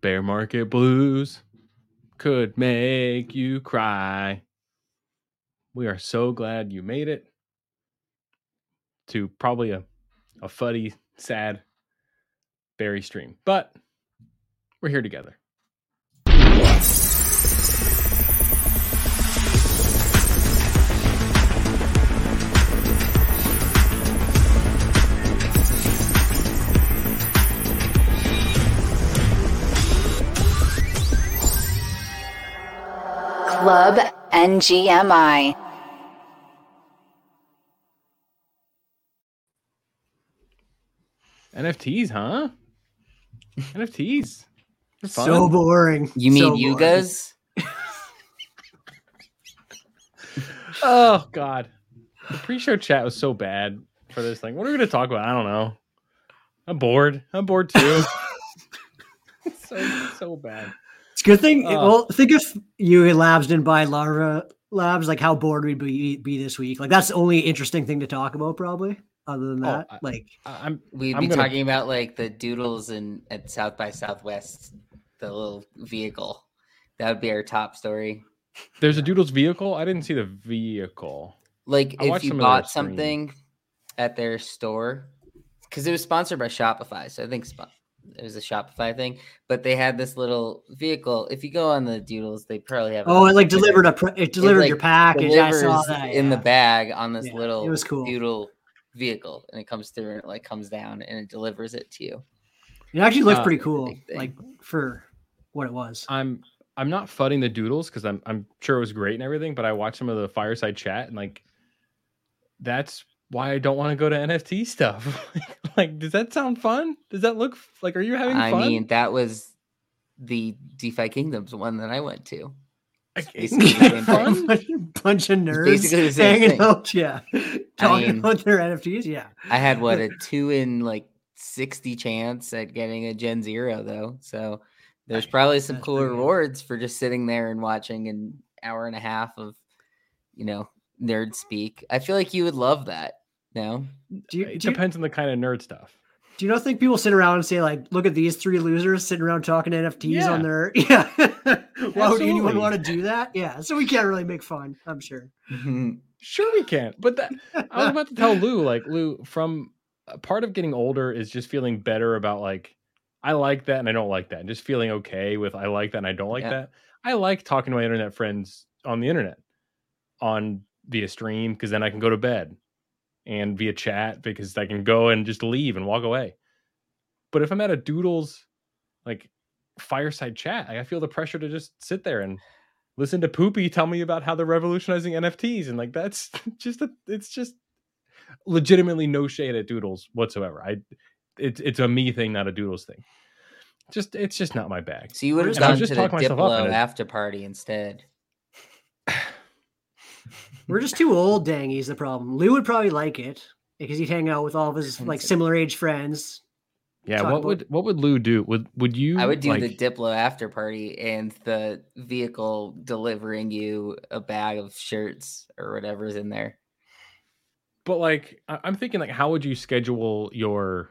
Bear market blues could make you cry. We are so glad you made it to probably a, a fuddy, sad berry stream. But we're here together. Club NGMI. NFTs, huh? NFTs. Fun. So boring. You mean So boring. Yugas? Oh God, the pre-show chat was so bad for this thing. What are we going to talk about? I don't know. I'm bored. I'm bored too. so so bad. It's a good thing. Oh. well, think if Yuga Labs didn't buy Larva Labs, like how bored we'd be, be this week. Like that's the only interesting thing to talk about, probably. Other than Oh, that, I- like I- I'm We'd I'm be gonna- talking about like the doodles and at South by Southwest, the little vehicle. That would be our top story. there's a Doodles vehicle. I didn't see the vehicle. Like I if you some of their bought stream. something at their store, because it was sponsored by Shopify, so I think spo- it was a Shopify thing. But they had this little vehicle. If you go on the doodles, they probably have. oh, it like delivered a pre- it delivered like, your package. I saw delivers that in the bag on this Yeah, it little was cool. doodle vehicle, and it comes through and it like comes down and it delivers it to you. It actually looked Uh, pretty cool, like for what it was. I'm I'm not fudding the Doodles because I'm I'm sure it was great and everything, but I watched some of the fireside chat and like that's why I don't want to go to NFT stuff. like, does that sound fun? Does that look like? Are you having I fun? mean, that was the DeFi Kingdoms one that I went to. Like, it's isn't basically that fun? Bunch of nerds basically the same hanging thing. out, yeah, talking mean- about their NFTs. Yeah, I had what a two in like sixty chance at getting a Gen Zero though, so there's probably some That's cool rewards for just sitting there and watching an hour and a half of, you know, nerd speak. I feel like you would love that. No, do you, It do you, depends on the kind of nerd stuff. do you not think people sit around and say like, "Look at these three losers sitting around talking NFTs on their yeah"? Why would anyone want to do that? Yeah, so we can't really make fun. I'm sure. Mm-hmm. Sure, we can. But that I was about to tell Lou, like Lou, from uh, part of getting older is just feeling better about like I like that and I don't like that, and just feeling okay with I like that and I don't like Yeah. that. I like talking to my internet friends on the internet, on via stream, because then I can go to bed, and via chat because I can go and just leave and walk away. But if I'm at a Doodles like fireside chat, I feel the pressure to just sit there and listen to Poopie tell me about how they're revolutionizing NFTs, and like that's just a, it's just legitimately no shade at Doodles whatsoever. I it's it's a me thing, not a Doodles thing. Just it's just not my bag. so you would have gone to the talking myself up Diplo after party instead. We're just too old, Dangy's the problem. Lou would probably like it because he'd hang out with all of his like similar age friends. Yeah, what about- would what would Lou do? Would would you? I would do the Diplo after party and the vehicle delivering you a bag of shirts or whatever's in there. But like, I'm thinking like, how would you schedule your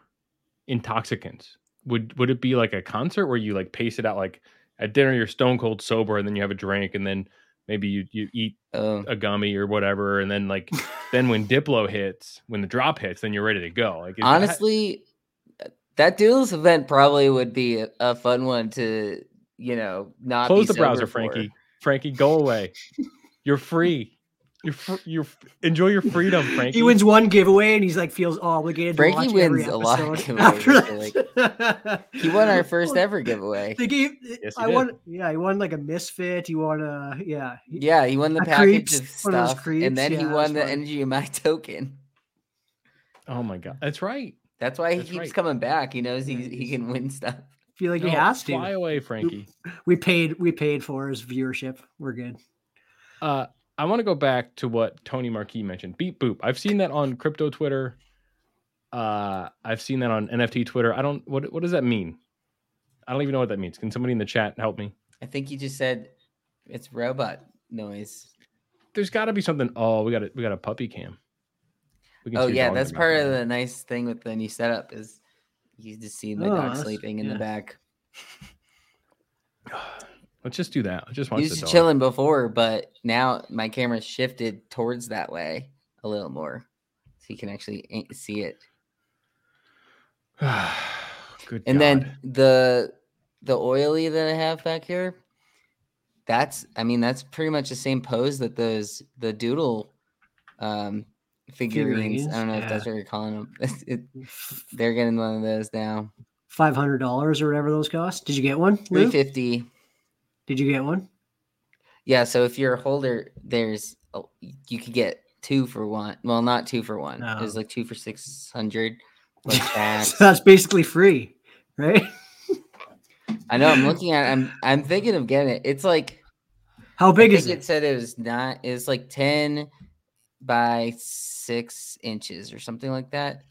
intoxicants? Would would it be like a concert where you like pace it out like at dinner you're stone cold sober and then you have a drink and then maybe you you eat Oh, a gummy or whatever and then like then when Diplo hits, when the drop hits, then you're ready to go. Like is that- honestly, that Doodles event probably would be a, a fun one to, you know, not close the browser, for. Frankie. Frankie, go away. You're free. You're you're enjoy your freedom, Frankie. He wins one giveaway and he's like feels obligated to Frankie watch every wins a lot of giveaways, after that. He won our first ever giveaway. They gave. Yes, he I did. won. Yeah, he won like a misfit. He won a yeah. Yeah, he won the A package creeps, of one of stuff, creeps, and then he won the that's fun. NGMI token. Oh my god, that's right. That's why he That's keeps right. coming back. He knows he he can win stuff. feel like he No, has fly to. away, Frankie. We paid. We paid for his viewership. We're good. Uh, I want to go back to what Tony Marquis mentioned. Beep boop. I've seen that on crypto Twitter. Uh, I've seen that on NFT Twitter. I don't. What what does that mean? I don't even know what that means. Can somebody in the chat help me? I think you just said it's robot noise. There's got to be something. Oh, we got a we got a puppy cam. We can Oh see yeah, that's part of the nice thing with the new setup is you just see my Oh, dog sleeping in yeah. the back. Let's just do that. Let's just watch He the was chilling before, but now my camera shifted towards that way a little more, so you can actually see it. Good And God. then the the oily that I have back here, that's I mean that's pretty much the same pose that those the doodle um figurines. Figurines, I don't know if that's what you're calling them. it, they're getting one of those now. Five hundred dollars or whatever those cost. Did you get one? Three Lou? fifty. Did you get one? Yeah, so if you're a holder, there's oh, a, you could get two for one. Well, not two for one. No. There's oh. like two for six hundred. Like that. So that's basically free, right? I know. I'm looking at. I'm. I'm thinking of getting it. It's like How big I is it? it said it was not. It's like ten by six inches or something like that.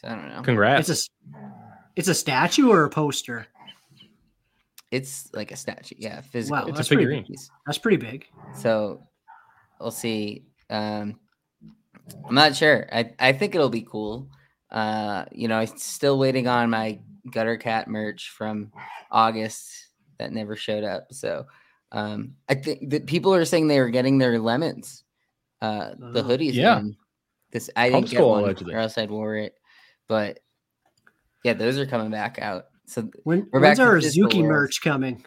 So I don't know. Congrats. It's a s- it's a statue or a poster. It's like a statue. Yeah, physical. It's a that's pretty big. That's pretty big. So we'll see. Um, I'm not sure. I, I think it'll be cool. Uh, you know, I'm still waiting on my gutter cat merch from August that never showed up. So um, I think that people are saying they were getting their lemons, uh, the Oh. hoodies. Yeah. in. This I didn't get Homeschool, one, allegedly. or else I'd wore it. But yeah, those are coming back out. So When when's our physical Zuki world. merch coming?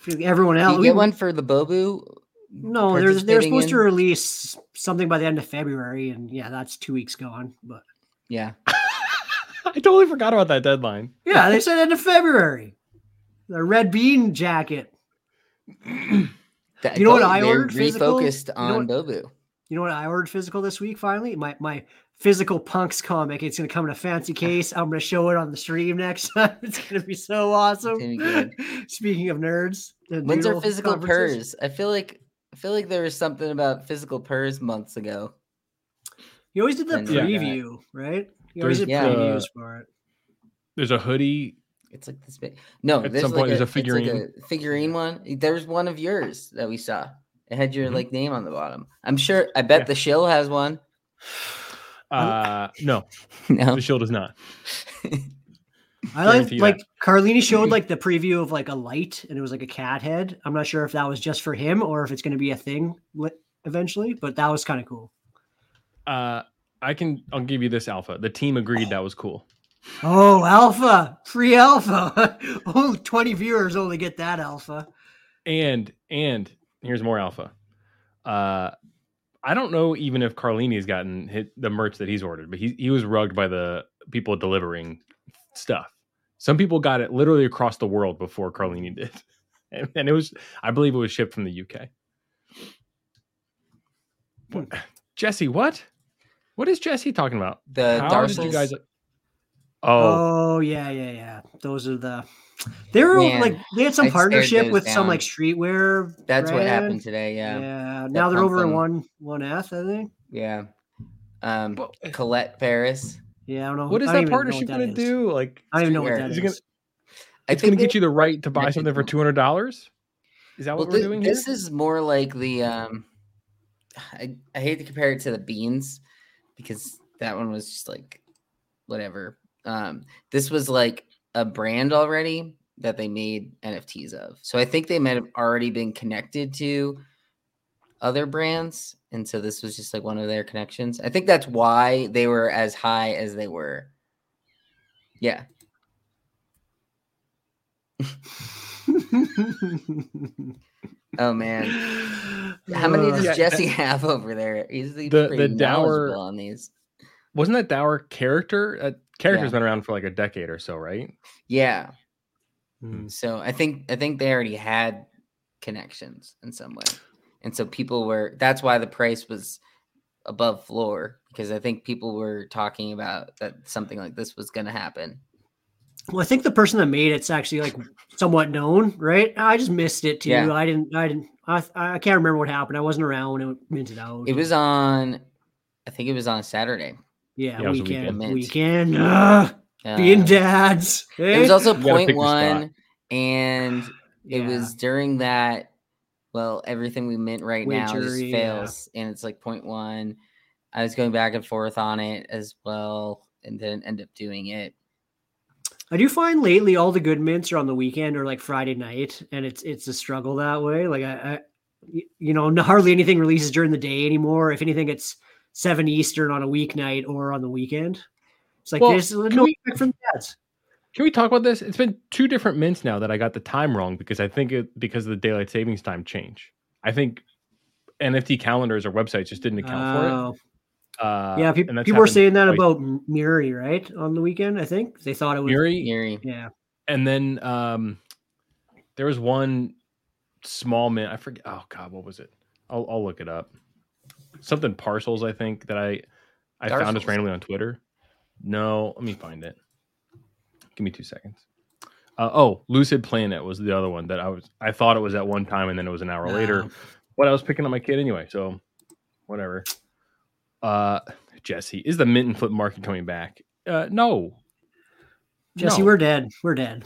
For Everyone do else. you we- get one for the Bobu. No, they're they're participating supposed to release something by the end of February, and yeah, that's two weeks gone. But Yeah. I totally forgot about that deadline. yeah, they said end of February. The red bean jacket. That- You know what I they're ordered physical? Refocused You know on what- Bobu. You know what I ordered physical this week? Finally, my my physical punks comic. It's gonna come in a fancy case. I'm gonna show it on the stream next time. It's gonna be so awesome. be. Speaking of nerds, and When's our physical conferences, purrs? I feel like I feel like there was something about physical purs months ago. You always did the And, yeah. preview, right? You always There's did Yeah. previews the- for it. There's a hoodie. It's like this big. No, At there's some like point, there's a it's like figurine. a figurine one. There's one of yours that we saw. It had your Mhm. like name on the bottom. I'm sure. I bet Yeah. the shill has one. Uh, no, no. the shield is not. I like Guarantee you like Carlini showed like the preview of like a light, and it was like a cat head. I'm not sure if that was just for him or if it's going to be a thing li- eventually, but that was kind of cool. Uh, I can. I'll give you this alpha. The team agreed that was cool. Oh, alpha, free alpha. only 20 viewers only get that alpha. And and here's more alpha. Uh, I don't know even if Carlini's gotten hit the merch that he's ordered, but he he was rugged by the people delivering stuff. Some people got it literally across the world before Carlini did, and, and it was I believe it was shipped from the UK. What- hmm. Jesse, what? What is Jesse talking about? The How did you guys? Oh, Oh, yeah, yeah, yeah. Those are the. They were Man, like they had some I stared partnership those with some like streetwear. That's what happened today. Yeah. Yeah. Now they're pump over in one one F, I think. Yeah. Um, Well, Colette Paris. Yeah, I don't know. what is that even know partnership going to do? Like, I don't even know what that Is is. gonna- I it's going to get you the right to buy something for two hundred dollars. Is that Well, what we're thi- doing this is more like the um I, I hate to compare it to the beans because that one was just like whatever. Um this was like a brand already that they made NFTs of. So I think they might have already been connected to other brands and so this was just like one of their connections. I think that's why they were as high as they were. Yeah. Oh man. How many does Uh, Yeah, Jesse have over there? He's the, The- pretty the dour- on these. Wasn't that Dower character? Character's Yeah. been around for like a decade or so, right? Yeah. Hmm. So I think I think they already had connections in some way. And so people were that's why the price was above floor because I think people were talking about that something like this was going to happen. Well, I think the person that made it's actually like somewhat known, right? I just missed it too. Yeah. I didn't. I didn't. I, I can't remember what happened. I wasn't around when it minted out. It was on I think it was on Saturday. Yeah, Yeah, it was a weekend. weekend. Weekend. Ugh, Uh, being dads. It was also You gotta point pick your spot. one and it Yeah. was during that well everything we mint right now just Winter, yeah. fails and it's like point one i was going back and forth on it as well and didn't end up doing it I do find lately all the good mints are on the weekend or like Friday night, and it's it's a struggle that way. Like I, you know, hardly anything releases during the day anymore. If anything, it's seven Eastern on a weeknight or on the weekend. It's like Well, there's can no we- from the ads. Can we talk about this? It's been two different mints now that I got the time wrong because I think it because of the daylight savings time change. I think NFT calendars or websites just didn't account for it. Oh. Uh, yeah, peop and that's people were saying that twice. about M- Muri, right? On the weekend, I think they thought it was. Yuri, Yuri. Yeah, and then um, there was one small mint. I forget. Oh God, what was it? I'll, I'll look it up. Something parcels, I think that I I found this randomly on Twitter. No, let me find it. Give me two seconds. Uh, oh, Lucid Planet was the other one that I was. I thought it was at one time, and then it was an hour later. Oh. But I was picking up my kid anyway, so whatever. Uh, Jesse, is the mint and flip market coming back? Uh, no. Jesse, No. we're dead. We're dead.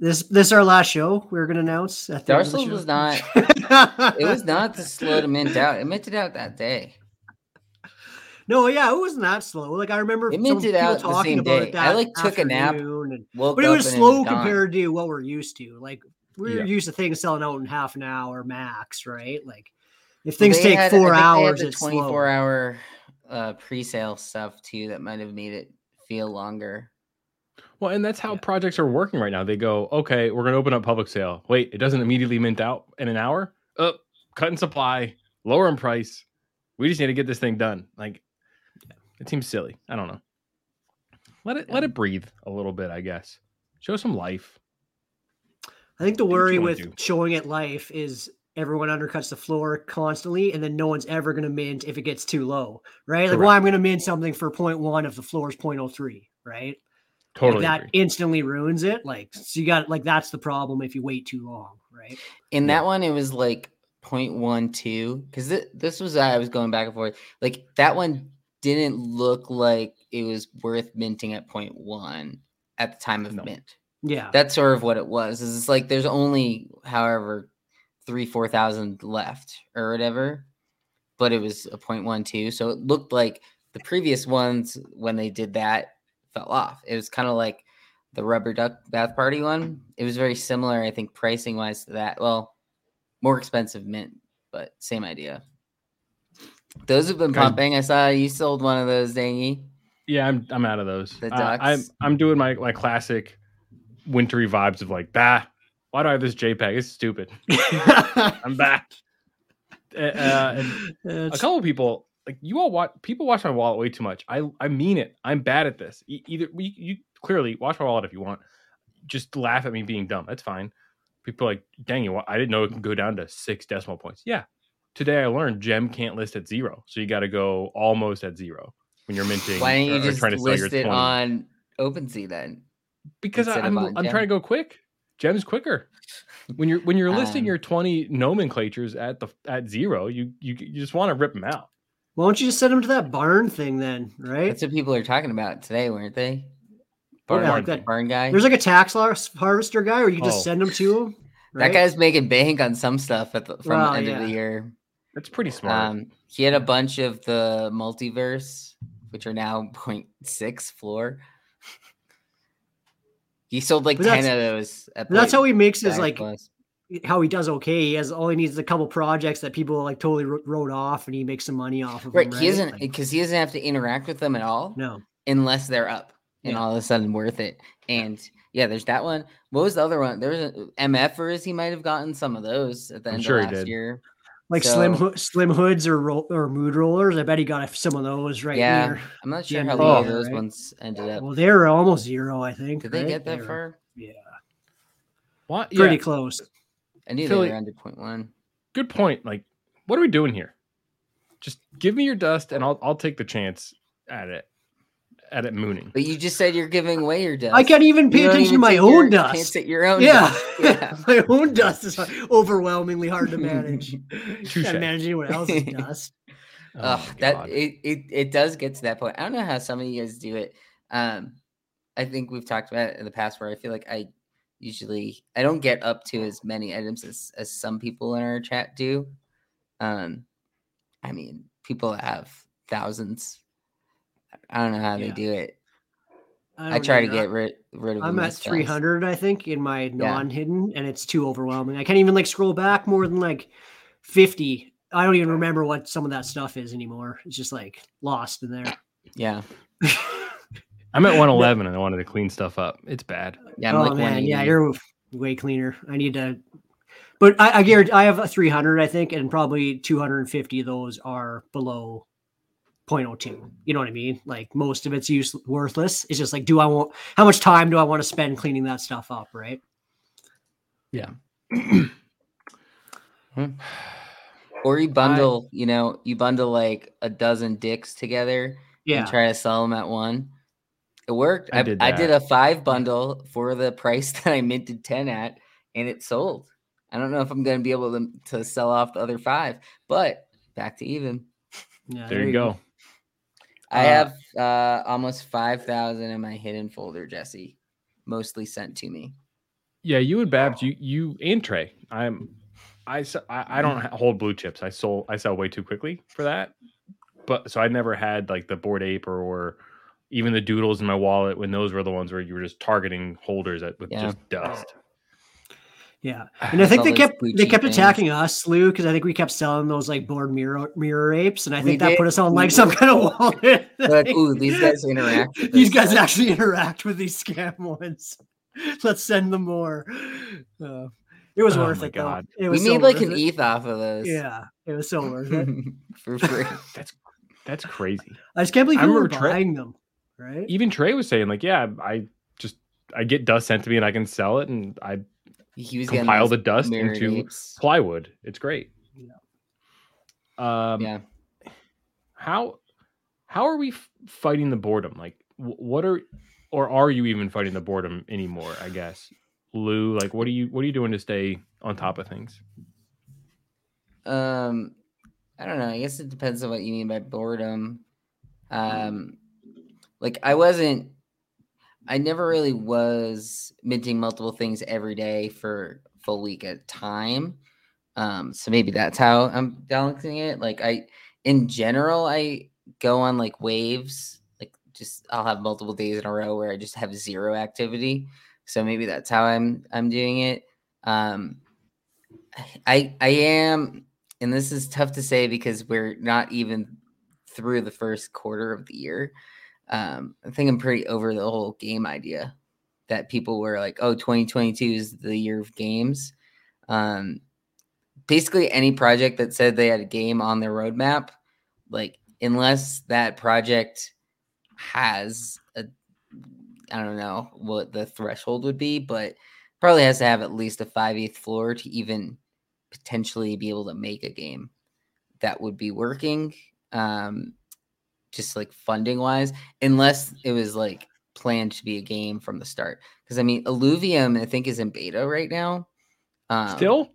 This this is our last show. We're gonna announce. At the end of the Darcel show. was not. It was not the slow to mint out. It minted out that day. No, yeah, it wasn't that slow. Like I remember It some minted people out the talking same about day. it I, like, took a nap, afternoon and- Woke but it was and slow gone. compared to what we're used to. Like we're Yeah. used to things selling out in half an hour max, right? Like if things they take had- four think they had hours, the it's 24 slow. hour uh, pre-sale stuff too that might have made it feel longer. Well, and that's how Yeah. projects are working right now. They go, okay, we're going to open up public sale. Wait, it doesn't immediately mint out in an hour. Up, cut in supply, lower in price. We just need to get this thing done. Like, it seems silly. I don't know. Let it let it breathe a little bit. I guess. Show some life. I think the worry with showing it life is everyone undercuts the floor constantly, and then no one's ever going to mint if it gets too low, right? Like, well, I'm going to mint something for 0.1 if the floor is 0.03, right? Like, Totally. that agree. instantly ruins it. Like, so you got like that's the problem if you wait too long, right? In Yeah. that one, it was like 0.12 because th- this was I was going back and forth. Like that one didn't look like it was worth minting at 0.1 at the time of No. mint. Yeah. That's sort of what it was. Is it's like there's only however three four thousand left or whatever, but it was a 0.12, so it looked like the previous ones when they did that fell off. It was kind of like the rubber duck bath party one. It was very similar, I think, pricing wise to that. Well, more expensive mint, but same idea. Those have been Guys- pumping. I saw you sold one of those, Dangy. Yeah, I'm I'm out of those. The Uh, I'm. I'm doing my my classic wintry vibes of like, bah, why do I have this JPEG? It's stupid. I'm back. Uh, uh, and a couple of people like you all watch people watch my wallet way too much. I I mean it. I'm bad at this. E- either you, you clearly watch my wallet if you want. Just laugh at me being dumb. That's fine. People are like, dang you, I didn't know it can go down to six decimal points. Yeah. Today I learned gem can't list at zero, so you got to go almost at zero when you're minting. Why don't you or just trying to sell your list it 20. on OpenSea then? because of I'm I'm trying to go quick. Gem's quicker. When you're when you're listing Um, your 20 nomenclatures at the at zero, you you, you just want to rip them out. Why don't you just send them to that barn thing then, right? That's what people are talking about today, weren't they? Barn, yeah, like barn, guy. There's like a tax loss harvester guy, or you just Oh. send them to him. That guy's making bank on some stuff at the, from Well, the end of the year. That's pretty smart. Um, he had a bunch of the multiverse, which are now 0.6 floor. he sold like But 10 of those. At that's how he makes his like plus. How he does okay. He has all he needs is a couple projects that people like totally wrote off, and he makes some money off of Right. them. He doesn't Like, because he doesn't have to interact with them at all no, unless they're up and Yeah. all of a sudden worth it. And yeah, there's that one. What was the other one? There was a, MFers. He might have gotten some of those at the I'm end sure he of last did. year. like slim So- Ho- slim hoods or roll, or mood rollers. I bet he got some of those right yeah, near. I'm not sure how of many of those right? ones ended up. Well, they were almost zero, I think. Did they get that were- far? Yeah, What? pretty Yeah, close. I knew Philly- they were under point one. good point. Like, what are we doing here? Just give me your dust, and I'll I'll take the chance at it at it mooning. But you just said you're giving away your dust. I can't even pay don't attention to my take own your- dust. Can't take your own Yeah, dust. Yeah. my own dust is overwhelmingly hard to manage. Touche. Can't manage anyone else's dust. Oh Ugh, my that it, it it does get to that point. I don't know how some of you guys do it. Um, I think we've talked about it in the past where I feel like I usually I don't get up to as many items as as some people in our chat do. Um, I mean, people have thousands. I don't know how they do it. I don't try to get rid rid of. I'm at as fast. 300, I think, in my non-hidden, and it's too overwhelming. I can't even like scroll back more than like 50. I don't even remember what some of that stuff is anymore. It's just like lost in there. Yeah, I'm at 111 and I wanted to clean stuff up. It's bad. yeah. I'm oh like man, yeah, you're way cleaner. I need to, but I, I guarantee I have a 300, I think, and probably 250 of those are below 0.02. You know what I mean? Like most of it's use worthless. It's just like, do I want how much time do I want to spend cleaning that stuff up? Right? Yeah. or you bundle, you know, you bundle like a dozen dicks together Yeah. and try to sell them at one. It worked. I I, did I did a five bundle for the price that I minted 10 at, and it sold. I don't know if I'm going to be able to, to sell off the other five, but back to even. yeah There you go. I Uh, have uh, almost 5,000 in my hidden folder, Jesse, mostly sent to me. Yeah, you and Babs, you you and Trey. I'm I s- I, I don't hold blue chips. I sold I sell way too quickly for that. But so I never had like the bored ape or, or even the doodles in my wallet when those were the ones where you were just targeting holders at, with Yeah. just dust. Yeah. And I think they kept they cheap kept things. attacking us, Lou, because I think we kept selling those like bored mirror mirror apes, and I We think that did- put us on like some kind of wallet. Like, ooh, these guys interact. with these us. guys actually interact with these scam ones. Let's send them more. Uh, it was Oh worth my it God. though. It We was so made like an it. ETH off of those. Yeah, it was so worth it. for free. That's that's crazy. I just can't believe I were remember Trey- buying them. Right? Even Trey was saying like, yeah, I just I get dust sent to me and I can sell it and I He was getting compile the dust mirrored into apes. plywood. It's great. Um, Yeah. how how are we f- fighting the boredom like wh- what are or are you even fighting the boredom anymore i guess lou like what are you what are you doing to stay on top of things Um, I don't know. I guess it depends on what you mean by boredom. Um, like I wasn't. I never really was minting multiple things every day for full week at a time. Um, so maybe that's how I'm balancing it. Like I, in general, I go on like waves. Like just I'll have multiple days in a row where I just have zero activity. So maybe that's how I'm I'm doing it. Um, I I am, and this is tough to say because we're not even through the first quarter of the year. Um, I think I'm pretty over the whole game idea that people were like, "Oh, 2022 is the year of games." Um, basically, any project that said they had a game on their roadmap, like unless that project has a, I don't know what the threshold would be, but probably has to have at least a five eighth floor to even potentially be able to make a game that would be working um just like funding wise unless it was like planned to be a game from the start. Because i mean Illuvium, i think is in beta right now. Um, still?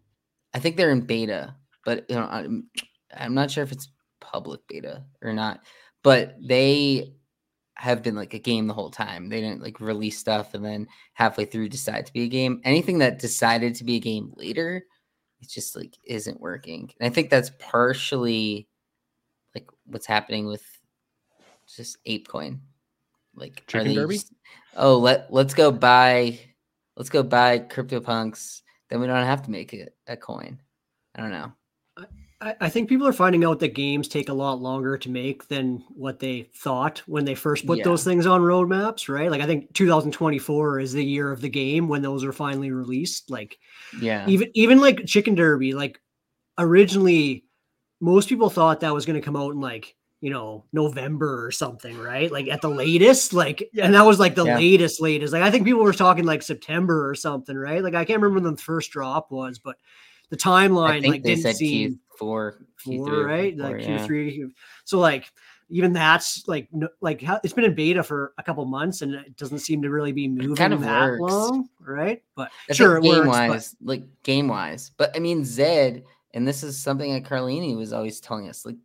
I think they're in beta but you know i'm, I'm not sure if it's public beta or not but they have been like a game the whole time. They didn't like release stuff and then halfway through decide to be a game. Anything that decided to be a game later it just like isn't working. And i think that's partially like what's happening with just ape coin. like Chicken they Derby? oh let let's go buy let's go buy CryptoPunks. Then we don't have to make it a coin. I don't know. I, I think people are finding out that games take a lot longer to make than what they thought when they first put Yeah. those things on roadmaps, right? Like I think 2024 is the year of the game when those are finally released. Like Yeah. even even like Chicken Derby, like originally most people thought that was going to come out in like you know November or something, right? Like at the mm-hmm. latest, like and that was like the Yeah. latest latest. Like I think people were talking like September or something, right? Like I can't remember when the first drop was, but the timeline like they didn't said seem Q4, Q3, four, or right? Q4, Like yeah. Q3. Q- So like even that's like no, like how, it's been in beta for a couple months and it doesn't seem to really be moving kind of that works. long, right? But I sure, it game works. but- wise, like game wise. But I mean, Zed, and this is something that Carlini was always telling us, like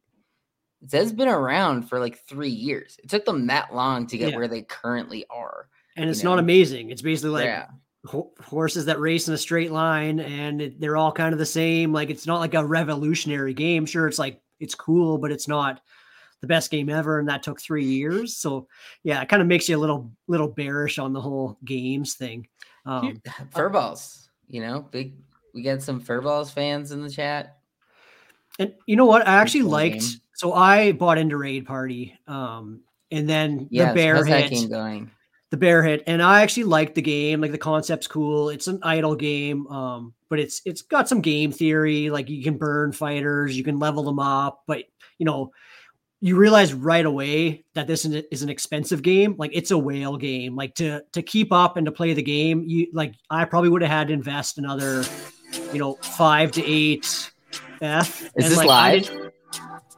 Zed's been around for like three years. It took them that long to get Yeah. where they currently are. and it's you not amazing. It's basically like yeah. ho- horses that race in a straight line and it, they're all kind of the same. Like it's not like a revolutionary game. Sure, it's like it's cool, but it's not the best game ever, and that took three years. So yeah, it kind of makes you a little little bearish on the whole games thing. Um, Furballs, you know, big. We got some Furballs fans in the chat. and you know what? I actually liked. game. So I bought into Raid Party, um, and then Yeah, the bear that hit. game going? the bear hit and i actually like the game like the concept's cool it's an idle game um but it's it's got some game theory like you can burn fighters you can level them up but you know you realize right away that this is an- expensive game like it's a whale game like to to keep up and to play the game you like i probably would have had to invest another you know five to eight f Is And, this like, live?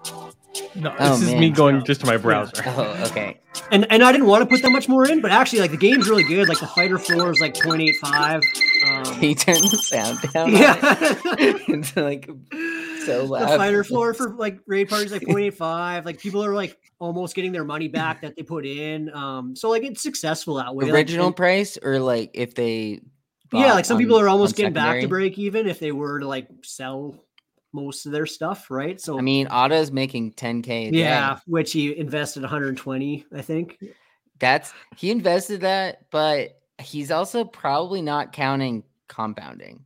Didn't- No, Oh, this is man. me going just to my browser. Oh, okay. and and I didn't want to put that much more in, but actually, like the game's really good. Like the fighter floor is like 0.85. Can Um, you turn the sound down? yeah, it's like so loud. the fighter floor for like raid parties like 0.85. Like people are like almost getting their money back that they put in. Um, so like it's successful that way. Original and- price or like if they yeah, like some on- people are almost on getting back to break even if they were to like sell most of their stuff, right? So I mean, Ada is making 10k. A day. yeah, which he invested 120, I think. that's he invested that, but he's also probably not counting compounding.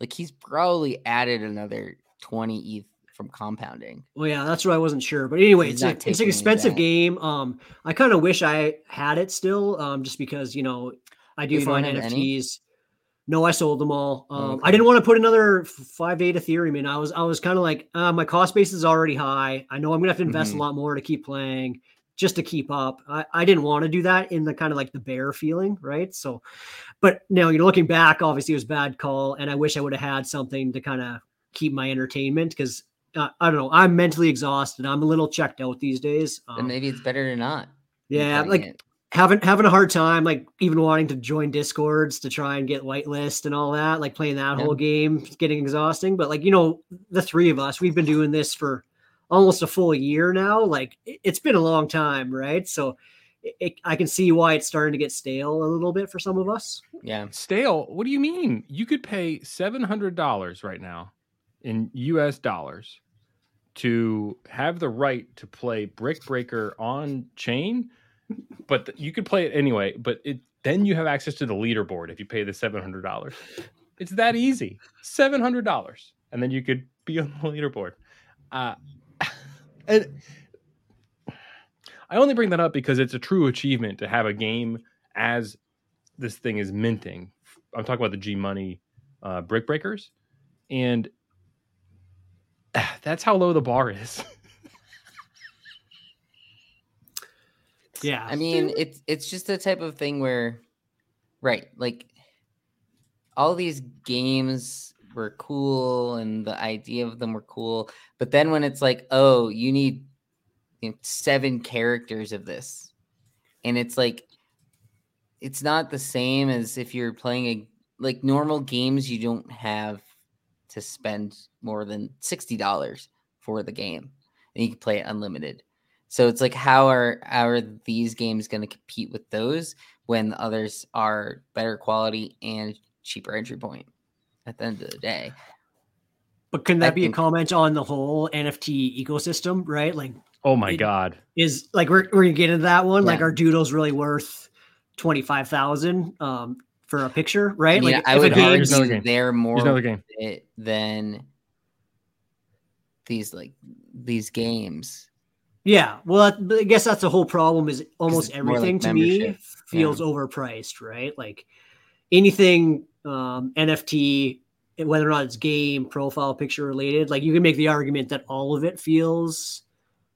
Like he's probably added another 20 ETH from compounding. Well, yeah, that's what I wasn't sure. But anyway, He's it's, a, it's an expensive game. Um, I kind of wish I had it still, um, just because you know I do You find NFTs. any? No, I sold them all. Um, Okay. I didn't want to put another five eight Ethereum in. I was I was kind of like, uh, my cost base is already high. I know I'm gonna have to invest Mhm. a lot more to keep playing, just to keep up. I, I didn't want to do that in the kind of like the bear feeling, right? So, but now you know, looking back, obviously it was a bad call, and I wish I would have had something to kind of keep my entertainment because uh, I don't know, I'm mentally exhausted. I'm a little checked out these days. Um, maybe it's better to not. yeah, like it. Having having a hard time, like even wanting to join discords to try and get whitelist and all that, like playing that Yeah. whole game, is getting exhausting. But like you know, the three of us, we've been doing this for almost a full year now. Like it- it's been a long time, right? So it, it- I can see why it's starting to get stale a little bit for some of us. yeah. Stale? What do you mean? You could pay seven hundred dollars right now in U.S. dollars to have the right to play Brick Breaker on chain, but th- you could play it anyway. But it then you have access to the leaderboard if you pay the seven hundred dollars. It's that easy, seven hundred dollars, and then you could be on the leaderboard. Uh, and I only bring that up because it's a true achievement to have a game as this thing is minting. I'm talking about the G Money uh, Brick Breakers, and that's how low the bar is. Yeah, I mean, it's it's just the type of thing where, right? Like, all these games were cool, and the idea of them were cool, but then when it's like, oh, you need you know, seven characters of this, and it's like, it's not the same as if you're playing a like normal games. You don't have to spend more than sixty dollars for the game, and you can play it unlimited. So it's like how are how are these games going to compete with those when the others are better quality and cheaper entry point at the end of the day? but can I that be think- a comment on the whole NFT ecosystem, right? Like Oh my It- god! is like we're we're gonna get into that one. Like Yeah. our doodle's really worth twenty five thousand um for a picture, right? I mean, like I if a would game- Here's argue they're more game. it than these like these games. Yeah, well, I guess that's the whole problem. Is almost more like everything to me feels overpriced, right? Like anything um, NFT, whether or not it's game profile picture related, like you can make the argument that all of it feels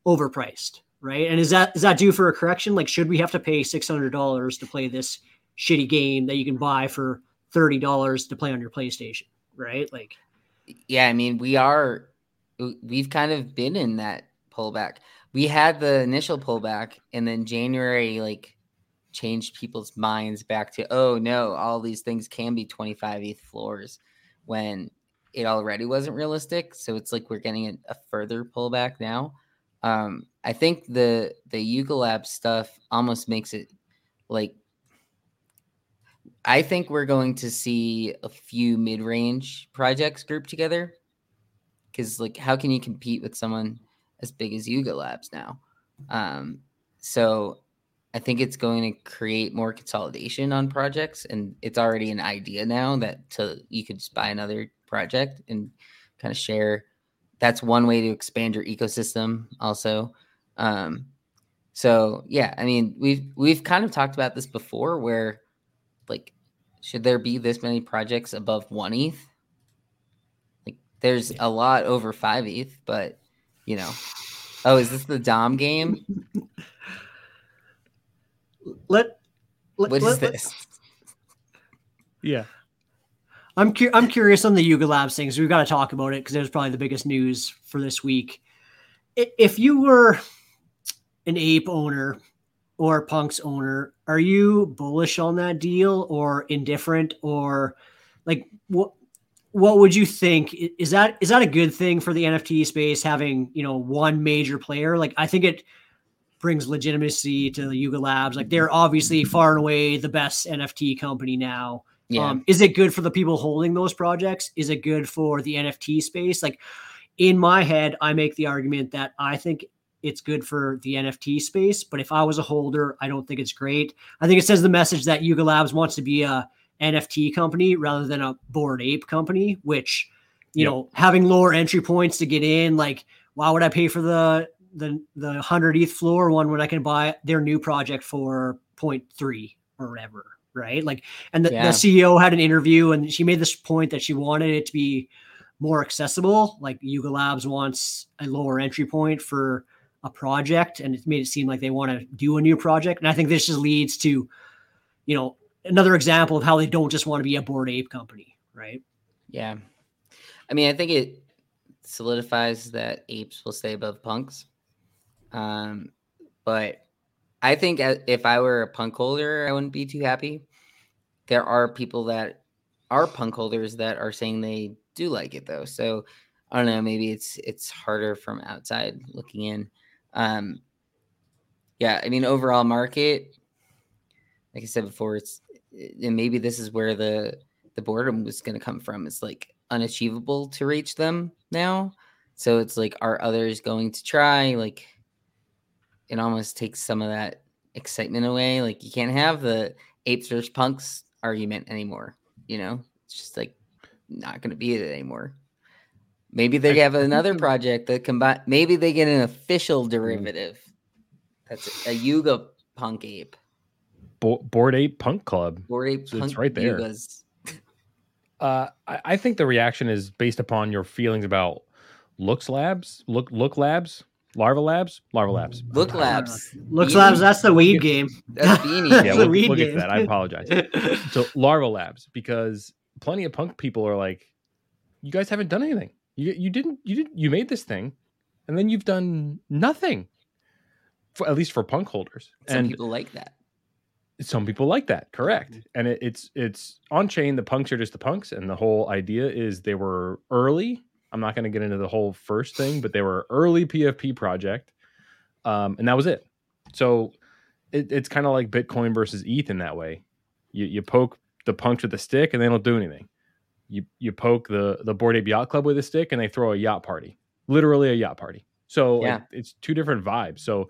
overpriced, right? And is that is that due for a correction? Like, should we have to pay six hundred dollars to play this shitty game that you can buy for thirty dollars to play on your PlayStation, right? Like, Yeah, I mean, we are we've kind of been in that pullback. We had the initial pullback and then January like changed people's minds back to oh no, all these things can be 25 ETH floors when it already wasn't realistic. So it's like we're getting a, a further pullback now. Um, I think the the Yuga Lab stuff almost makes it like I think we're going to see a few mid-range projects grouped together. Because like, how can you compete with someone as big as Yuga Labs now? Um, so I think it's going to create more consolidation on projects, and it's already an idea now that to you could just buy another project and kind of share. That's one way to expand your ecosystem. Also, um, so yeah, I mean we've we've kind of talked about this before, where like should there be this many projects above one ETH? Like there's a lot over five ETH, but you know, oh, is this the Dom game? Let, let What is let- let- this? Yeah. I'm cu- I'm curious on the Yuga Labs things. We've got to talk about it because it was probably the biggest news for this week. If you were an ape owner or Punk's owner, are you bullish on that deal or indifferent or like what? What would you think? Is that is that a good thing for the NFT space having you know one major player? Like I think it brings legitimacy to the Yuga Labs. Like they're obviously far and away the best NFT company now. Yeah, Um, is it good for the people holding those projects? Is it good for the NFT space? Like in my head, I make the argument that I think it's good for the NFT space, but if I was a holder, I don't think it's great. I think it says the message that Yuga Labs wants to be a NFT company rather than a bored ape company, which you Yep. know, having lower entry points to get in, like why would I pay for the the the hundred ETH floor one when I can buy their new project for 0.3 or whatever, right? Like and the, Yeah. the CEO had an interview and she made this point that she wanted it to be more accessible. Like Yuga Labs wants a lower entry point for a project, and it made it seem like they want to do a new project. And I think this just leads to, you know, another example of how they don't just want to be a bored ape company, right? yeah. I mean, I think it solidifies that apes will stay above punks. Um, but I think if I were a punk holder, I wouldn't be too happy. There are people that are punk holders that are saying they do like it though. So I don't know. Maybe it's it's harder from outside looking in. Um, yeah, I mean, overall market, like I said before, it's and maybe this is where the the boredom was going to come from. It's like unachievable to reach them now. So it's like, are others going to try? Like, it almost takes some of that excitement away. Like, you can't have the apes versus punks argument anymore. You know, it's just like not going to be it anymore. Maybe they have another project that combine. Maybe they get an official hmm. derivative. That's a Yuga punk ape. Bo- Bored Ape Punk Club. Bored ape It's punk right there. Yugas. Uh, I, I think the reaction is based upon your feelings about looks labs, look look labs, larva labs, larva labs. Look labs. Looks Beanie? Labs, that's the weed game. That's beanie. Yeah, That's we'll, the weed we'll get to game. that. I apologize. So larva labs, because plenty of punk people are like, you guys haven't done anything. You you didn't you didn't you made this thing, and then you've done nothing. For at least for punk holders, Some and people like that. Some people like that correct. And it, it's it's on chain the punks are just the punks and the whole idea is they were early i'm not going to get into the whole first thing but they were early pfp project um, and that was it. So it, it's kind of like bitcoin versus eth in that way. You, you poke the punks with a stick and they don't do anything. You you poke the the bored ape yacht club with a stick and they throw a yacht party. Literally a yacht party. So Yeah. it's two different vibes. So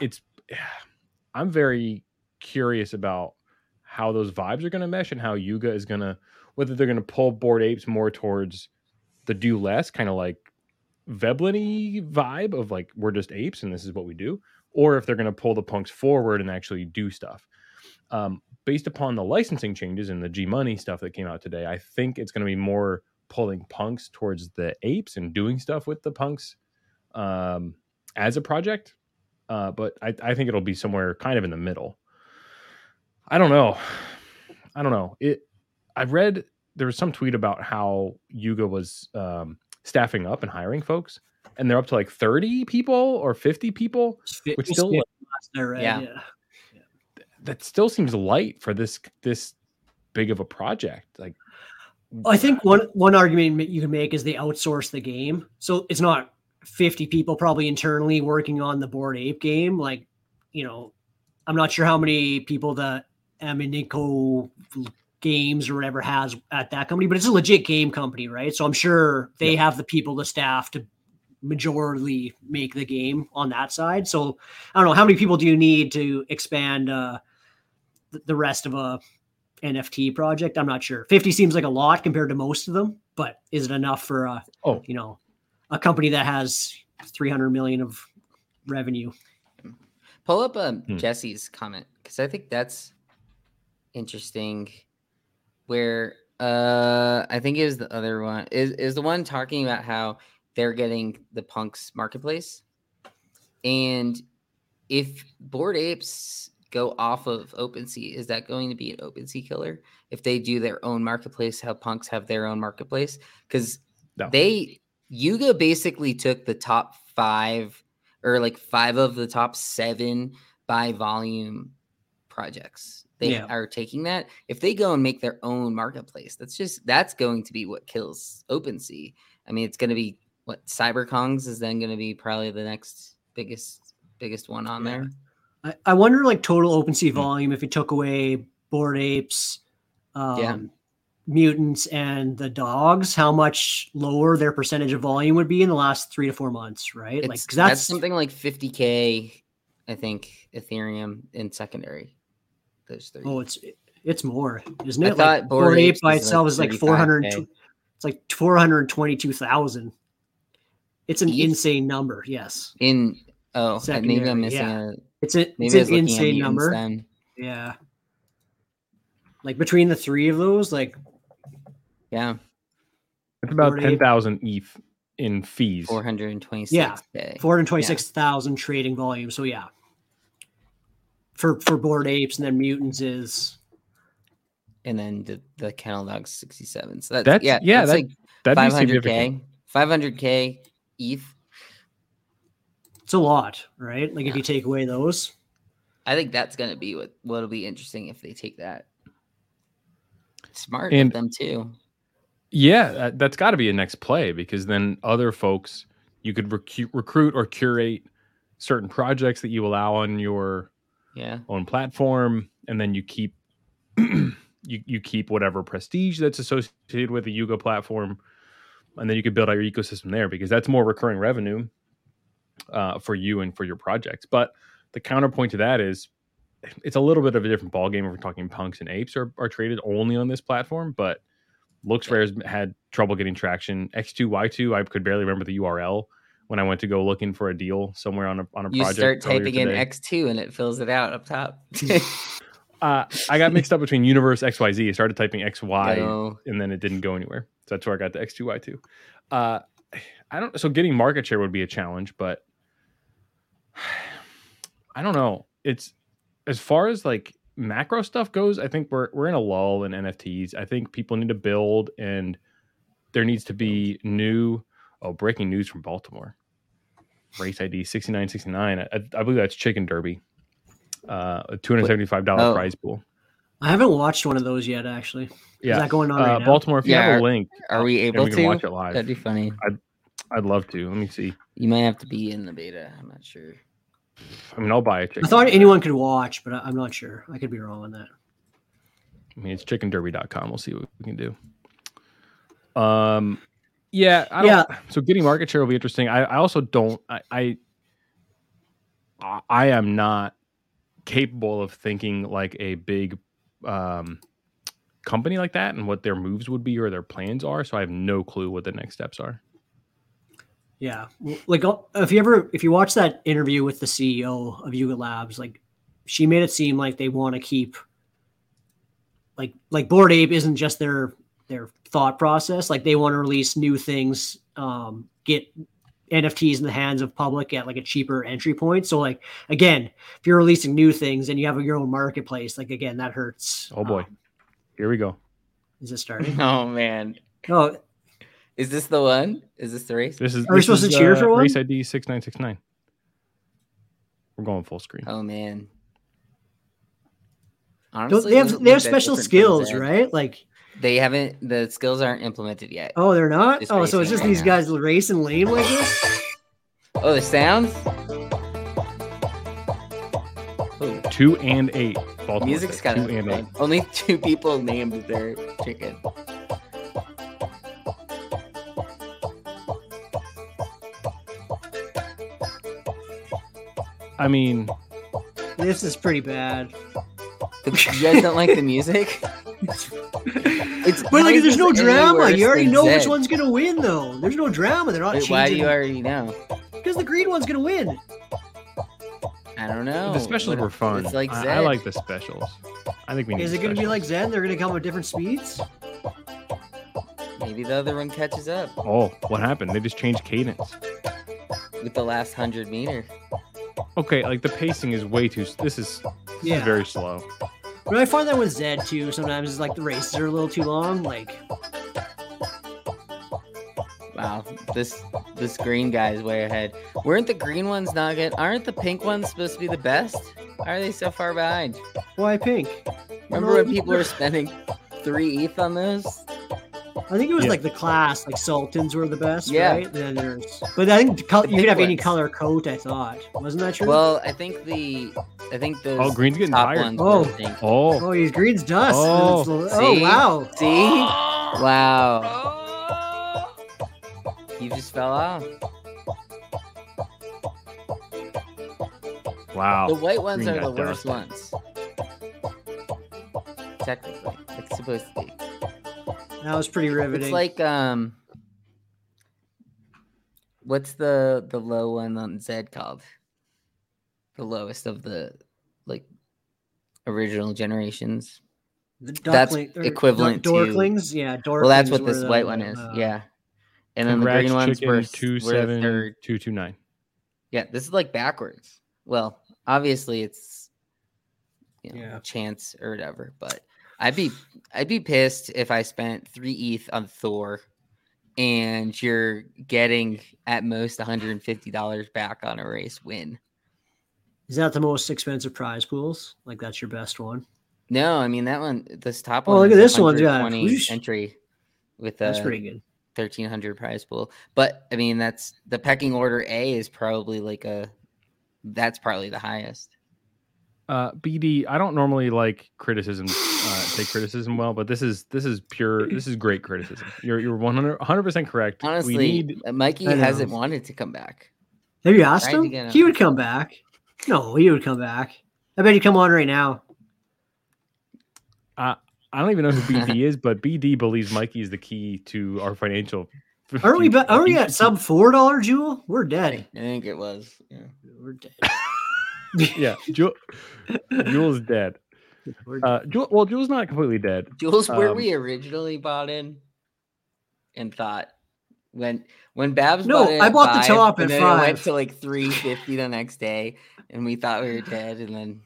it's i'm very curious about how those vibes are going to mesh and how Yuga is going to whether they're going to pull bored apes more towards the do less kind of like Veblen vibe of like we're just apes and this is what we do, or if they're going to pull the punks forward and actually do stuff. Um, based upon the licensing changes and the G Money stuff that came out today, I think it's going to be more pulling punks towards the apes and doing stuff with the punks um, as a project. Uh, but I, I think it'll be somewhere kind of in the middle. I don't know. I don't know. It. I read there was some tweet about how Yuga was um, staffing up and hiring folks, and they're up to like thirty people or fifty people, which still Yeah. yeah. that still seems light for this this big of a project. Like, I think one one argument you can make is they outsource the game, so it's not fifty people probably internally working on the bored ape game. Like, you know, I'm not sure how many people the Animoca Games or whatever has at that company, but it's a legit game company, right? So I'm sure they have the people, the staff to majorly make the game on that side. So I don't know how many people do you need to expand uh, the rest of a NFT project? I'm not sure. 50 seems like a lot compared to most of them, but is it enough for a Oh. you know a company that has 300 million of revenue? Pull up um, Hmm. Jesse's comment because I think that's interesting. Where uh, I think is the other one is is the one talking about how they're getting the punks marketplace, and if bored apes go off of OpenSea, is that going to be an OpenSea killer? If they do their own marketplace, how punks have their own marketplace? Because No. they Yuga basically took the top five or like five of the top seven by volume projects. They Yeah. are taking that. If they go and make their own marketplace, that's just that's going to be what kills OpenSea. I mean, it's going to be what CyberKongs is then going to be probably the next biggest biggest one on Yeah. there. I, I wonder like total OpenSea Hmm. volume if you took away bored apes, um, mutants, and the dogs, how much lower their percentage of volume would be in the last three to four months, right? It's, like that's, that's, something like 50k, I think, Ethereum in secondary. Those three. oh, it's it's more, isn't I it? thought like Bored board ape Apes by is, like, itself is like 35K. four hundred. It's like four hundred twenty-two thousand. It's an Each? insane number. Yes, in oh, uh, maybe I'm missing yeah. a it's a maybe it's an insane number. then. Yeah. Like between the three of those, like Yeah, It's about Bored Ape. ten thousand ETH in fees. 426. Yeah, k. four hundred twenty-six thousand trading volume. So yeah, for for bored apes and then mutants is and then the, the kennel dogs 67. So that's, That's- yeah, yeah, that's that- like That'd be significant. 500k, 500k ETH. it's a lot, right? Like if you take away those, I think that's gonna be what what'll be interesting if they take that. Smart And- of them too. Yeah, that, that's got to be a next play because then other folks you could recu- recruit or curate certain projects that you allow on your Yeah, own platform, and then you keep you you keep whatever prestige that's associated with the Yuga platform, and then you could build out your ecosystem there because that's more recurring revenue uh, for you and for your projects. But the counterpoint to that is it's a little bit of a different ballgame if we're talking punks and apes are, are traded only on this platform, but Looks Yeah. Rare's had trouble getting traction. X2Y2, I could barely remember the URL when I went to go looking for a deal somewhere on a on a you project. start typing in. X2 and it fills it out up top. Uh, I got mixed up between Universe XYZ. I started typing XY No. and then it didn't go anywhere. So that's where I got the X2Y2. Uh, I don't. So getting market share would be a challenge, but I don't know. It's as far as like macro stuff goes. I think we're we're in a lull in NFTs. I think people need to build, and there needs to be new. Oh, breaking news from Baltimore. Race ID sixty nine sixty nine. I, I believe that's Chicken Derby. Uh, a two hundred seventy five dollar Oh. prize pool. I haven't watched one of those yet. Actually, Yeah, is that going on uh, right now? Baltimore. If you Yeah, have a link, Are we able we to? watch it live. That'd be funny. I'd love to. Let me see. You might have to be in the beta. I'm not sure. I mean, I'll buy a chicken. I thought anyone could watch, but I, I'm not sure. I could be wrong on that. I mean, it's chickenderby.com. We'll see what we can do. Um, yeah, I don't, Yeah. So getting market share will be interesting. I, I also don't. I, I I I am not capable of thinking like a big um company like that and what their moves would be or their plans are. So I have no clue what the next steps are. Yeah, like if you ever if you watch that interview with the CEO of Yuga Labs, like she made it seem like they want to keep like like Bored Ape isn't just their their thought process. Like they want to release new things, um, get NFTs in the hands of public at like a cheaper entry point. So like again, if you're releasing new things and you have your own marketplace, like again that hurts. Oh boy, Um, here we go. is it starting? Oh man, oh, is this the one? Is this the race? This is Are we supposed is, to cheer uh, for one? Race ID six nine six nine. We're going full screen. Oh man. don't- Honestly, they have they have special skills, right? Like They haven't. The skills aren't implemented yet. oh, they're not. Just oh, so it's just right these now. guys racing lame like this. Oh, the sounds. Ooh, Two and eight. Baltimore music's kind two and eight. of only two people named their chicken. I mean, This is pretty bad. You guys don't like the music? It's But like, there's no drama. You already than know which one's gonna win, though. There's no drama. They're not Wait, why do changing you already know? because the green one's gonna win. I don't know. the specials were fun. It's like I, Zed. I like the specials. I think we need. Is it gonna be like Zed? They're gonna come with different speeds. Maybe the other one catches up Oh, what happened? They just changed cadence. with the last hundred meter. Okay, like the pacing is way too. This is, this Yeah. is very slow. But I find that with Zed too. Sometimes it's like the races are a little too long. Like Wow, this this green guy is way ahead. Weren't the green ones not good? Aren't the pink ones supposed to be the best? Why are they so far behind? why pink? Remember when people were spending three ETH on those? I think it was Yeah. like the class, like Sultans were the best, Yeah. right? And then there's, but I think the col- The you could have pink any color coat. I thought wasn't that true? Well, I think the I think those Oh, green's getting top tired. ones were Oh. pink. Oh, oh, he's green's dust. Oh, It's the- see? oh wow. See? Wow. You just fell off. wow. The white ones green are the got worst dusted. ones. Technically, it's supposed to be. That was pretty riveting. It's like um, what's the the low one on Zed called? The lowest of the like original generations. the that's duckling- or equivalent dor- to- Dorklings. Yeah, Dorklings. Well, that's what this the, white one is. uh, yeah, and then the green ones chicken, were two were seven third. two two nine. Yeah, this is like backwards. Well, obviously it's you know, Yeah. chance or whatever, but I'd be I'd be pissed if I spent three ETH on Thor and you're getting at most $150 back on a race win. Is that the most expensive prize pools? Like that's your best one? No, I mean that one this top Oh, one. look at this one, yeah. Entry with That's pretty good. 1300 prize pool. But I mean that's the pecking order A is probably like a that's probably the highest. Uh, BD, I don't normally like criticism, uh, take criticism well, but this is this is pure. This is great criticism. You're you're 100 percent correct. Honestly, we need Mikey hasn't wanted to come back. Have you asked Tried to him? He would come back. No, he would come back. I bet he'd come on right now. I don't even know who BD is, but BD believes Mikey is the key to our financial. Aren't we? future- Be- aren't we at sub four dollar jewel? We're dead. I think it was. Yeah. We're dead. yeah, Jewel, Jewel's dead. Uh, Jewel, well, Jewel's not completely dead. Jewel's where Um, we originally bought in and thought when when Babs No, bought in I at bought the top and at then it went to like three fifty the next day, and we thought we were dead, and then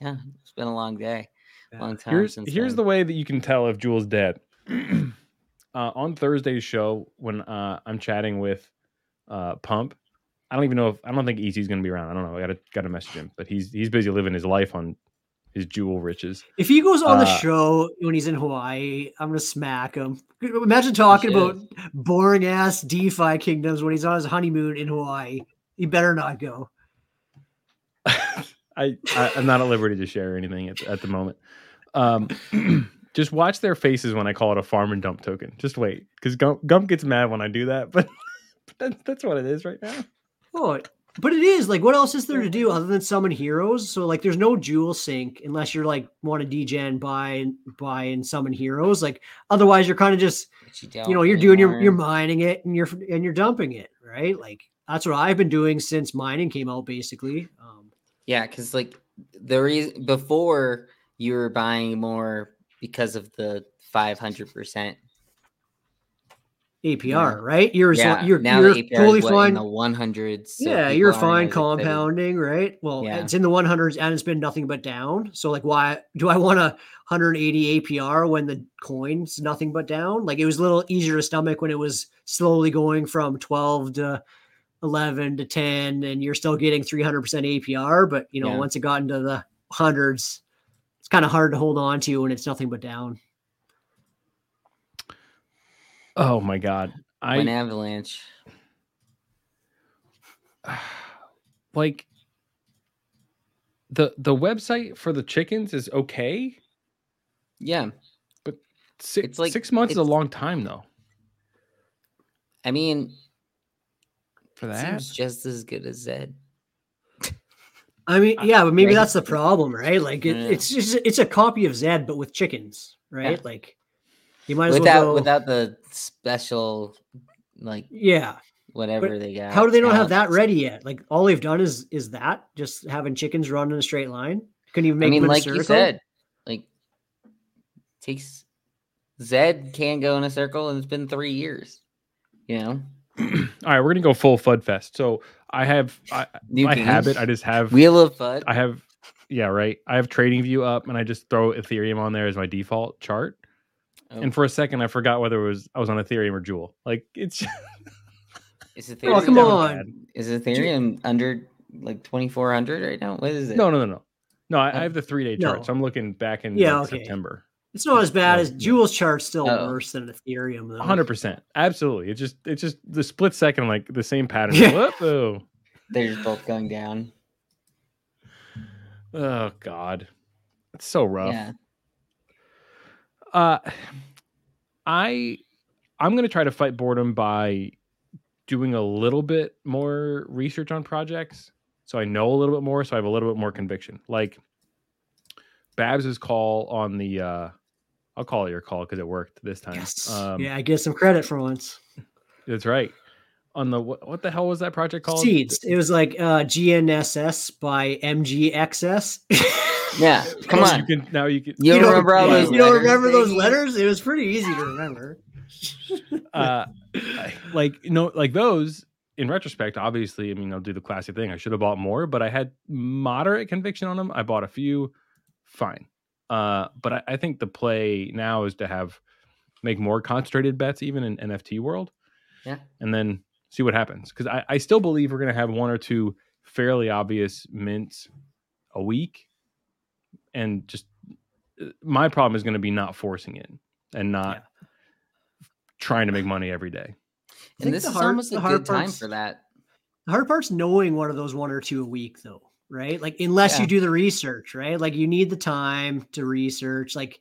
yeah, it's been a long day, Yeah. long time Here's since. here's then. the way that you can tell if Jewel's dead. uh, on Thursday's show, when uh, I'm chatting with uh, Pump, I don't even know if I don't think EC's going to be around. I don't know. I gotta gotta message him, but he's he's busy living his life on his Jewel riches. If he goes on the Uh, show when he's in Hawaii, I'm gonna smack him. Imagine talking about boring ass DeFi kingdoms when he's on his honeymoon in Hawaii. He better not go. I, I I'm not at liberty to share anything at, at the moment. Um, just watch their faces when I call it a farm and dump token. Just wait, because Gump, Gump gets mad when I do that, but, but that's that's what it is right now. Oh, but it is like, what else is there to do other than summon heroes? So like, there's no jewel sink unless you're like want to degen buy and buy and summon heroes. Like otherwise, you're kind of just But you know you're doing your you're mining it and you're and you're dumping it right. Like that's what I've been doing since mining came out, basically. Um, Yeah, because like the reason before you were buying more because of the five hundred percent. APR, right? You're Yeah, you're now you're the APR totally what, fine. in the one hundreds. yeah, you're fine compounding, right? Well, Yeah. it's in the 100s and it's been nothing but down. So, like, why do I want a 180 APR when the coin's nothing but down? Like, it was a little easier to stomach when it was slowly going from 12 to 11 to 10, and you're still getting 300% APR. But, you know, Yeah. once it got into the hundreds, it's kind of hard to hold on to when it's nothing but down. Oh my god, I When avalanche. like the the website for the chickens is okay. Yeah, Six, It's like- six months is a long time though I mean, for that. seems just as good as Zed. I mean, yeah, but maybe that's the problem, right? Like it, Yeah. it's just it's a copy of Zed, but with chickens, right? Yeah. Like you might as without well go. without the special like yeah. whatever they got. How do they not have that ready yet? Like all they've done is is that just having chickens run in a straight line. Couldn't even make I mean, them in a like you said, like takes Zed can go in a circle, and it's been three years. You know, All right, we're gonna go full Fud Fest. So I have I, New my King. habit. I just have Wheel of Fud. I have yeah right. I have Trading View up, and I just throw Ethereum on there as my default chart. Oh, And for a second, I forgot whether it was I was on Ethereum or Jewel. Like it's is Oh, Ethereum, come on. bad. Is Ethereum under like twenty four hundred right now? What is it? No, no, no, no. No, I, Oh. I have the three day No. chart, so I'm looking back in Yeah, like, okay. September. It's not as bad as no. Jewel's chart's still Oh. worse than Ethereum though. hundred percent, absolutely. It's just it's just the split second, like the same pattern. Yeah. Whoop, They're just both going down. oh god, it's so rough. Yeah. Uh, I I'm gonna try to fight boredom by doing a little bit more research on projects, so I know a little bit more, so I have a little bit more conviction. Like Babs's call on the uh, I'll call it your call because it worked this time. Yes. Um, yeah, I get some credit for once. that's right. On the what, what the hell was that project called? Seeds. It was like uh, GNSS by MGXS. Yeah. Come on. You can now you can You don't don't- remember all you those don't- You don't letters remember those letters? It was pretty easy to remember. uh like you know like those in retrospect obviously i mean i'll do the classic thing i should have bought more but i had moderate conviction on them i bought a few fine. Uh but i, I think the play now is to have make more concentrated bets even in nft world. Yeah. and then see what happens. Because I, I still believe we're going to have one or two fairly obvious mints a week. And just uh, my problem is going to be not forcing it and not trying to make money every day. And this is hard- almost a hard good time for that. The hard part's knowing one of those one or two a week, though, right? Like, unless Yeah. you do the research, right? Like, you need the time to research, like,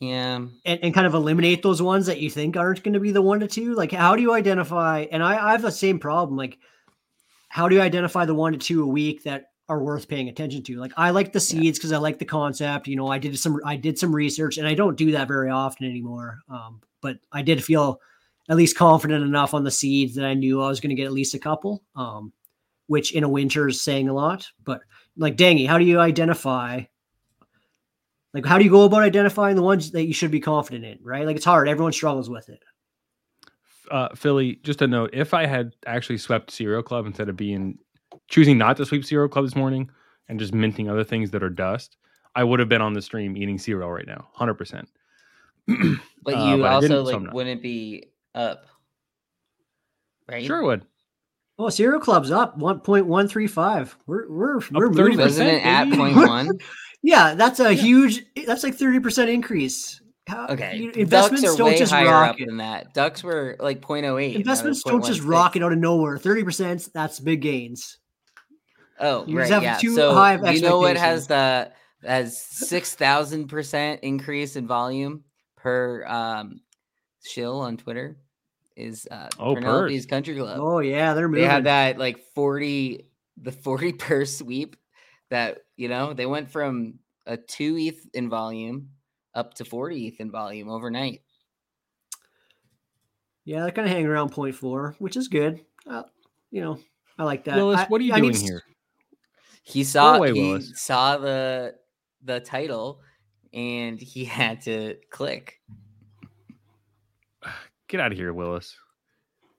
Yeah. and, and kind of eliminate those ones that you think aren't going to be the one to two. Like, how do you identify? And I, I have the same problem. Like, how do you identify the one to two a week that are worth paying attention to? Like, I like the seeds because I like the concept. You know, I did some, I did some research, and I don't do that very often anymore. Um, but I did feel at least confident enough on the seeds that I knew I was going to get at least a couple. Um, which in a winter is saying a lot. But like, Dangy, how do you identify? Like, how do you go about identifying the ones that you should be confident in? Right? Like, it's hard. Everyone struggles with it. uh, Philly, just a note: if I had actually swept Serial Club instead of being choosing not to sweep Serial Club this morning and just minting other things that are dust, I would have been on the stream eating cereal right now, hundred percent. But Uh, you but I also didn't, so like wouldn't be up. Right? Sure would. Oh, Serial Club's up one point one three five. We're we're we're 30%. moving. Wasn't it at baby. point one? Yeah, that's a huge. That's like thirty percent increase. How, Okay. you- Ducks investments are don't way just higher up rocket. than that. Ducks were like 0.08. Investments don't just rocket out of nowhere. Thirty percent. That's big gains. Oh, You right. have yeah. too so high of you know what has the has six thousand percent increase in volume per um shill on Twitter is uh Oh, Penelope's purse. Country Club. Oh yeah, they're moving. they had that like 40 the 40 per sweep that you know they went from a 2 ETH in volume up to 40 ETH in volume overnight. Yeah, they're kind of hanging around point four, which is good. Uh, you know, I like that. Willis, I- what are you I need doing s- here? He saw away, he Willis. saw the the title and he had to click. Get out of here, Willis.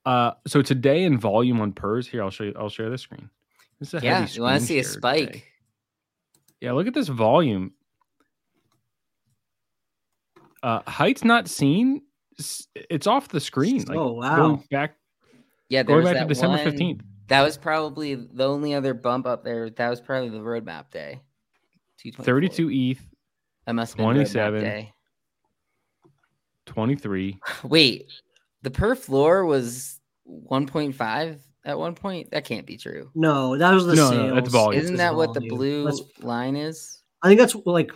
Uh, so today in volume on Purrs, here I'll show you. I'll share this screen. This is a Yeah, heavy you want to see a spike. today. Yeah, look at this volume. Uh, heights not seen. It's off the screen. Like oh wow. going back, Yeah, there going was back to December fifteenth. That was probably the only other bump up there. That was probably the roadmap day. 224. 32 ETH, That must have been 27 27. day. 23. Wait, the per floor was 1.5 at one point. That can't be true. No, that was the No, sales. no, that's volume. Isn't just that what the blue That's- line is? I think that's like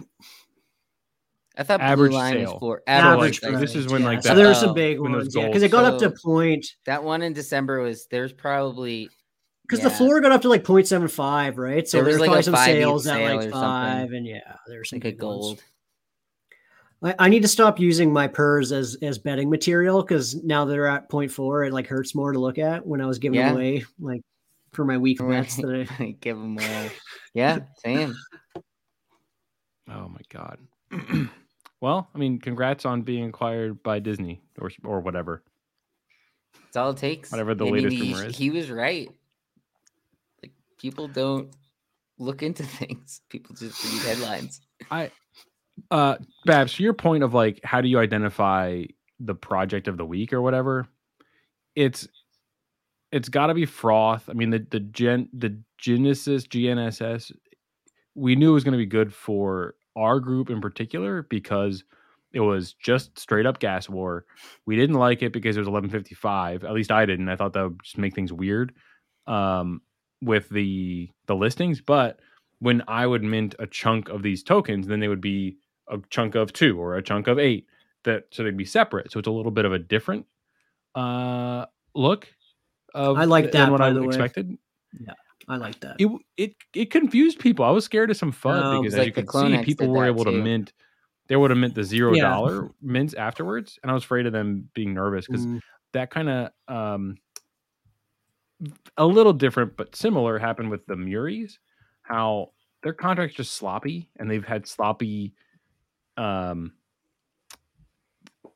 I thought Average blue line sale. was for average. average. like, this is when, like, so that- there were uh, some big when ones, yeah, because it got up to point. that one in December was there's probably because the floor got up to like 0.75, right? So There was there's like probably a some sales at sale or like something. five, and yeah, there's some like a gold. ones. Gold. I, I need to stop using my purrs as as betting material because now they're at 0.4, it like hurts more to look at when I was giving Yeah. them away like for my week bets that I Give them away. Yeah, same. Oh my god. well, I mean, congrats on being acquired by Disney or or whatever. That's all it takes. Whatever the I latest he, rumor is. He was right. Like people don't look into things. People just read headlines. Uh, Babs, to your point of like, how do you identify the project of the week or whatever? It's it's got to be froth. I mean, the the gen the Genesis GNSS, we knew it was going to be good for our group in particular because it was just straight up gas war. We didn't like it because it was 1155. At least I didn't. I thought that would just make things weird um, with the the listings. But when I would mint a chunk of these tokens, then they would be a chunk of two or a chunk of eight. That so they'd be separate. So it's a little bit of a different uh, look. Of I like that, what I the way. expected. I like that. It it it confused people. I was scared of some fun Um, because as like you can see, people were able to mint. They would have mint the zero Yeah. mints afterwards, and I was afraid of them being nervous because Mm, that kind of um a little different but similar happened with the Muries. How their contracts just sloppy, and they've had sloppy um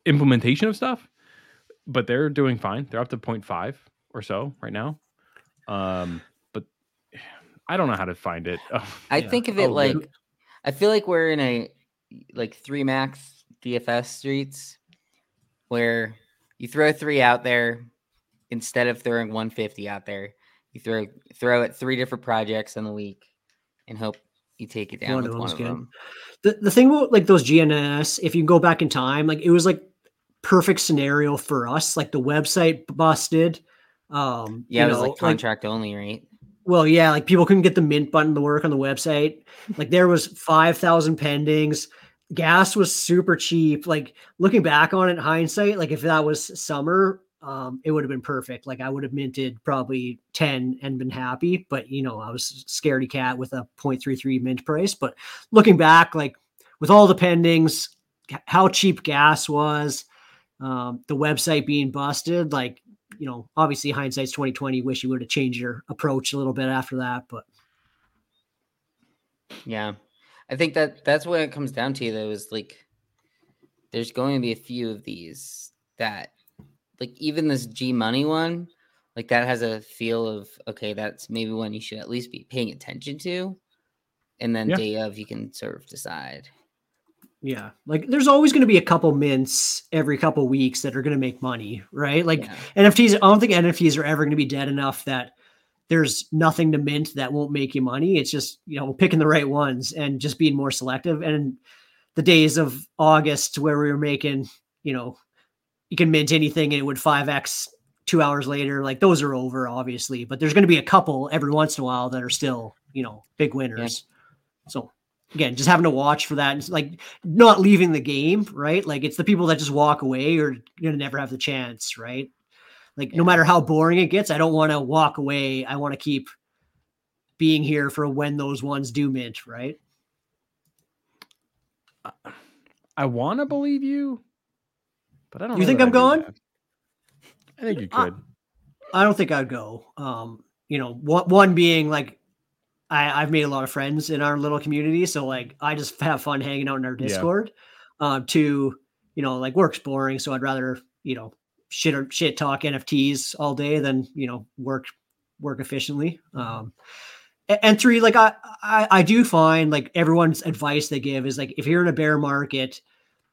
implementation of stuff, but they're doing fine. They're up to 0.5 or so right now. Um, but I don't know how to find it. I Yeah. think of it Oh, like good. I feel like we're in a like three max DFS streets where you throw three out there instead of throwing 150 out there. You throw throw at three different projects in the week and hope you take it down One with of one of good. them. the the thing about like those GNS, if you go back in time, like it was like perfect scenario for us. Like the website busted. Um, Yeah, you it was know, like contract only, right? Well, yeah, like people couldn't get the mint button to work on the website. Like there was 5,000 pendings. Gas was super cheap. Like looking back on it in hindsight, like if that was summer, um, it would have been perfect. Like I would have minted probably 10 and been happy, but you know, I was scaredy cat with a 0.33 mint price. But looking back, like with all the pendings, how cheap gas was, um, the website being busted, like you know, obviously hindsight's 2020. Wish you would have changed your approach a little bit after that, but Yeah. I think that that's what it comes down to though is like there's going to be a few of these that like even this G money one like that has a feel of okay that's maybe one you should at least be paying attention to and then Yeah. day of you can sort of decide. yeah, like there's always going to be a couple mints every couple weeks that are going to make money, right? Like Yeah. NFTs, I don't think NFTs are ever going to be dead enough that there's nothing to mint that won't make you money. It's just, you know, picking the right ones and just being more selective. And the days of August where we were making, you know, you can mint anything and it would 5x two hours later, like those are over, obviously. But there's going to be a couple every once in a while that are still, you know, big winners. So again, just having to watch for that and like not leaving the game, right? Like it's the people that just walk away or you're gonna never have the chance, right? Like no matter how boring it gets, I don't want to walk away. I want to keep being here for when those ones do mint, right? I want to believe you, but I don't. You know think I'm I do going? that. I think you Uh, could. I don't think I'd go. Um, you know, one, one being like I, I've made a lot of friends in our little community, so like I just have fun hanging out in our Yeah. Discord. Um, two, you know, like work's boring, so I'd rather you know shit or shit talk NFTs all day than you know work work efficiently. Um, and three, like I, I I do find like everyone's advice they give is like if you're in a bear market,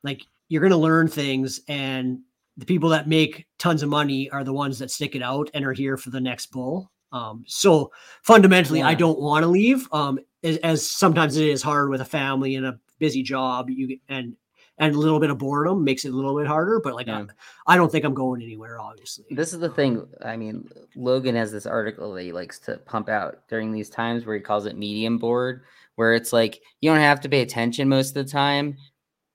like you're gonna learn things and the people that make tons of money are the ones that stick it out and are here for the next bull. Um, so fundamentally, I don't want to leave. Um, as, as sometimes it is hard with a family and a busy job, you and and a little bit of boredom makes it a little bit harder. But like, Yeah. I, I don't think I'm going anywhere. Obviously, This is the thing. I mean, Logan has this article that he likes to pump out during these times where he calls it medium board, where it's like you don't have to pay attention most of the time,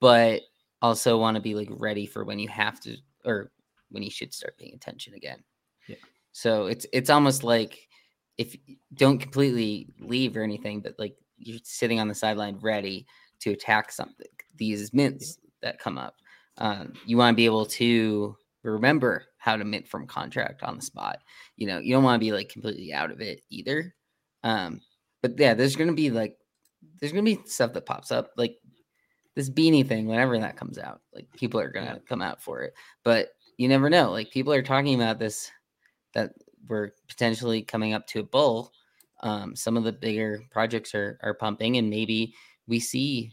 but also want to be like ready for when you have to or when you should start paying attention again. Yeah. So it's it's almost like if don't completely leave or anything, but like you're sitting on the sideline ready to attack something. These mints that come up, um, you want to be able to remember how to mint from contract on the spot. You know, you don't want to be like completely out of it either. Um, but yeah, there's gonna be like there's gonna be stuff that pops up like this beanie thing whenever that comes out. Like people are gonna come out for it, but you never know. Like people are talking about this that we're potentially coming up to a bull. Um, some of the bigger projects are are pumping, and maybe we see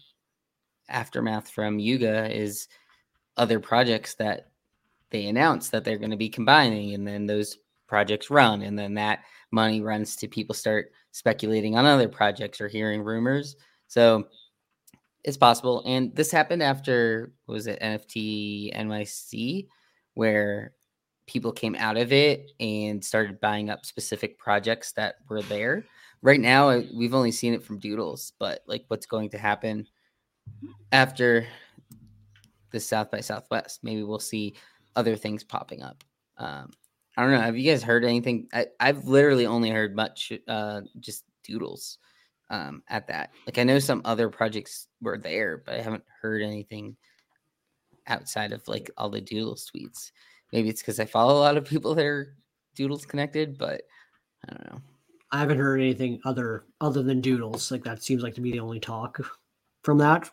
aftermath from Yuga is other projects that they announce that they're going to be combining, and then those projects run, and then that money runs to people start speculating on other projects or hearing rumors. So it's possible. And this happened after was it NFT NYC, where people came out of it and started buying up specific projects that were there. Right now, we've only seen it from Doodles, but like what's going to happen after the South by Southwest? Maybe we'll see other things popping up. Um, I don't know. Have you guys heard anything? I, have literally only heard much, uh, just Doodles um, at that. Like I know some other projects were there, but I haven't heard anything outside of like all the Doodles tweets. Maybe it's because I follow a lot of people that are Doodles connected, but I don't know. I haven't heard anything other other than Doodles. Like that seems like to be the only talk from that,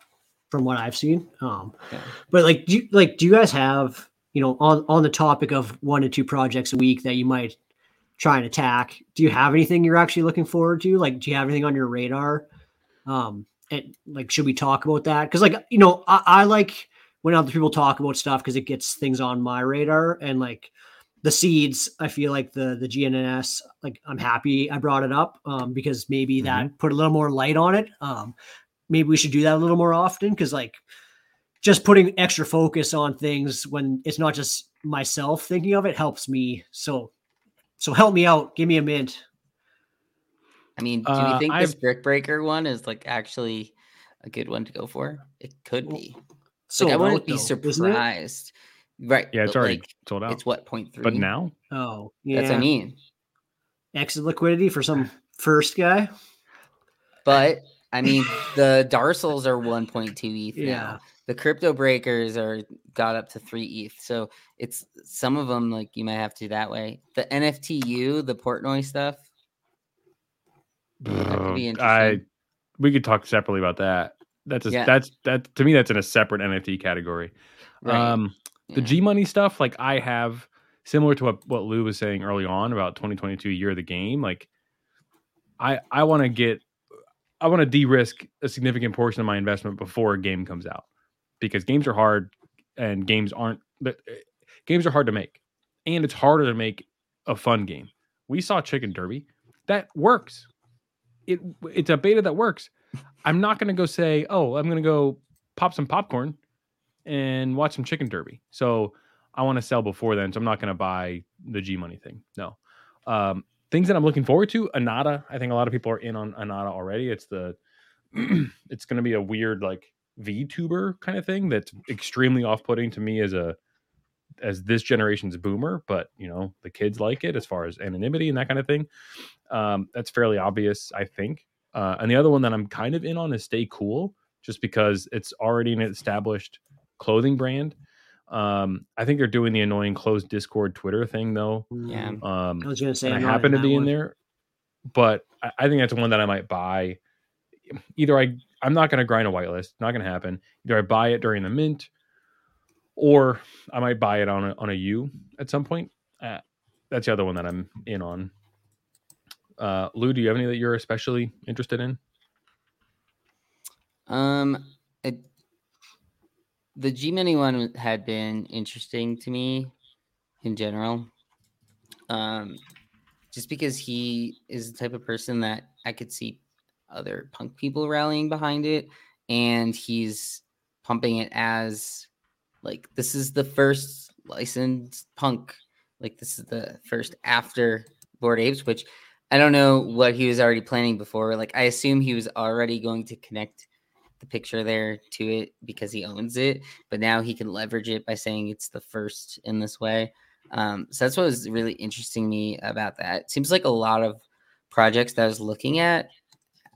from what I've seen. Um, yeah. but like, do you, like do you guys have you know on on the topic of one to two projects a week that you might try and attack? Do you have anything you're actually looking forward to? Like, do you have anything on your radar? Um, and like, should we talk about that? Because like you know, I, I like when other people talk about stuff because it gets things on my radar and like the seeds i feel like the the gnns like i'm happy i brought it up um, because maybe mm-hmm. that put a little more light on it um, maybe we should do that a little more often because like just putting extra focus on things when it's not just myself thinking of it helps me so so help me out give me a mint i mean do you uh, think this brick breaker one is like actually a good one to go for it could be so like, I wouldn't be surprised. Right. Yeah, it's already like, sold out. It's what point three? But now? Oh, yeah. That's what I mean. Exit liquidity for some first guy. But I mean, the Darcels are 1.2 ETH yeah. now. The crypto breakers are got up to three ETH. So it's some of them like you might have to that way. The NFTU, the Portnoy stuff. I we could talk separately about that. That's a, yeah. that's that to me that's in a separate NFT category. Right. Um, the yeah. G Money stuff, like I have similar to what what Lou was saying early on about 2022 year of the game. Like I I want to get I want to de-risk a significant portion of my investment before a game comes out because games are hard and games aren't but eh, games are hard to make and it's harder to make a fun game. We saw Chicken Derby that works. It it's a beta that works. I'm not going to go say, oh, I'm going to go pop some popcorn and watch some chicken derby. So I want to sell before then. So I'm not going to buy the G Money thing. No. Um, things that I'm looking forward to. Anata. I think a lot of people are in on Anata already. It's the it's going to be a weird like VTuber kind of thing that's extremely off-putting to me as a as this generation's boomer, but you know the kids like it as far as anonymity and that kind of thing. Um, that's fairly obvious, I think. Uh, and the other one that I'm kind of in on is Stay Cool, just because it's already an established clothing brand. Um, I think they're doing the annoying closed Discord Twitter thing though. Yeah. Um, I was gonna say I happen to be in there, but I, I, think that's one that I might buy. Either I I'm not gonna grind a whitelist, not gonna happen. Either I buy it during the mint, or I might buy it on a on a U at some point. Uh, that's the other one that I'm in on. Uh, Lou, do you have any that you're especially interested in? Um, it, the G Money one had been interesting to me in general. Um, just because he is the type of person that I could see other punk people rallying behind it, and he's pumping it as like this is the first licensed punk, like this is the first after bored Apes, which I don't know what he was already planning before. Like I assume he was already going to connect the picture there to it because he owns it, but now he can leverage it by saying it's the first in this way. Um, so that's what was really interesting me about that. It seems like a lot of projects that I was looking at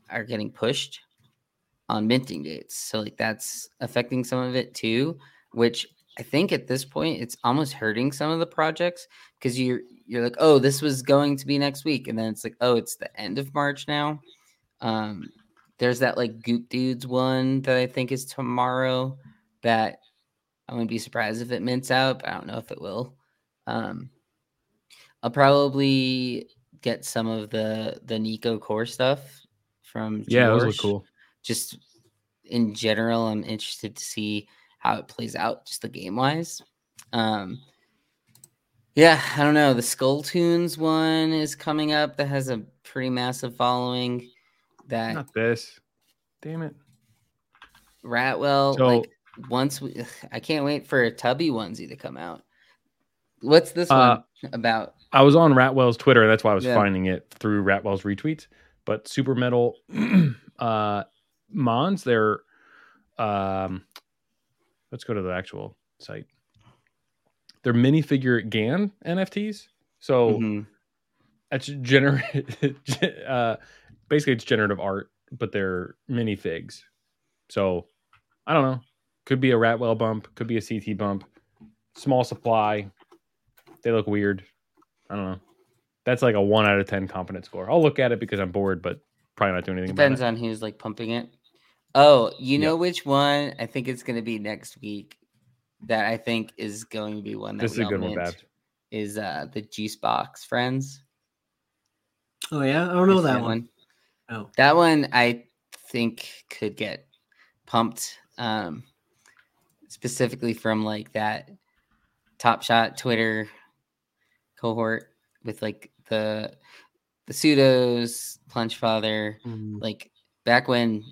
are getting pushed on minting dates. So like that's affecting some of it too, which I think at this point it's almost hurting some of the projects because you're you're like, oh, this was going to be next week, and then it's like, oh, it's the end of March now. Um, there's that like Goop Dudes one that I think is tomorrow. That I wouldn't be surprised if it mints out, but I don't know if it will. Um, I'll probably get some of the the Nico core stuff from Yeah, those look cool. Just in general, I'm interested to see how it plays out, just the game wise. Um, yeah, I don't know. The Skull Tunes one is coming up that has a pretty massive following. That Not this. Damn it. Ratwell, So- like once we, I can't wait for a Tubby onesie to come out. What's this Uh, one about? I was on Ratwell's Twitter, and that's why I was Yeah. finding it through Ratwell's retweets. But Super Metal uh Mons, they're um let's go to the actual site. They're minifigure GAN NFTs. So Mhm. it's gener uh basically it's generative art, but they're minifigs. So I don't know. Could be a Ratwell bump, could be a CT bump. Small supply. They look weird. I don't know. That's like a one out of ten confidence score. I'll look at it because I'm bored, but probably not doing anything Depends about on who's like pumping it. Oh, you Yeah. know which one? I think it's going to be next week. That I think is going to be one it. that This is a good one, mint, Babs. Is uh the Juice Box Friends? Oh yeah, I don't know Is that one. Oh, That one I think could get pumped, um, specifically from like that Top Shot Twitter cohort with like the the pseudos, Plunge Father, mm, like back when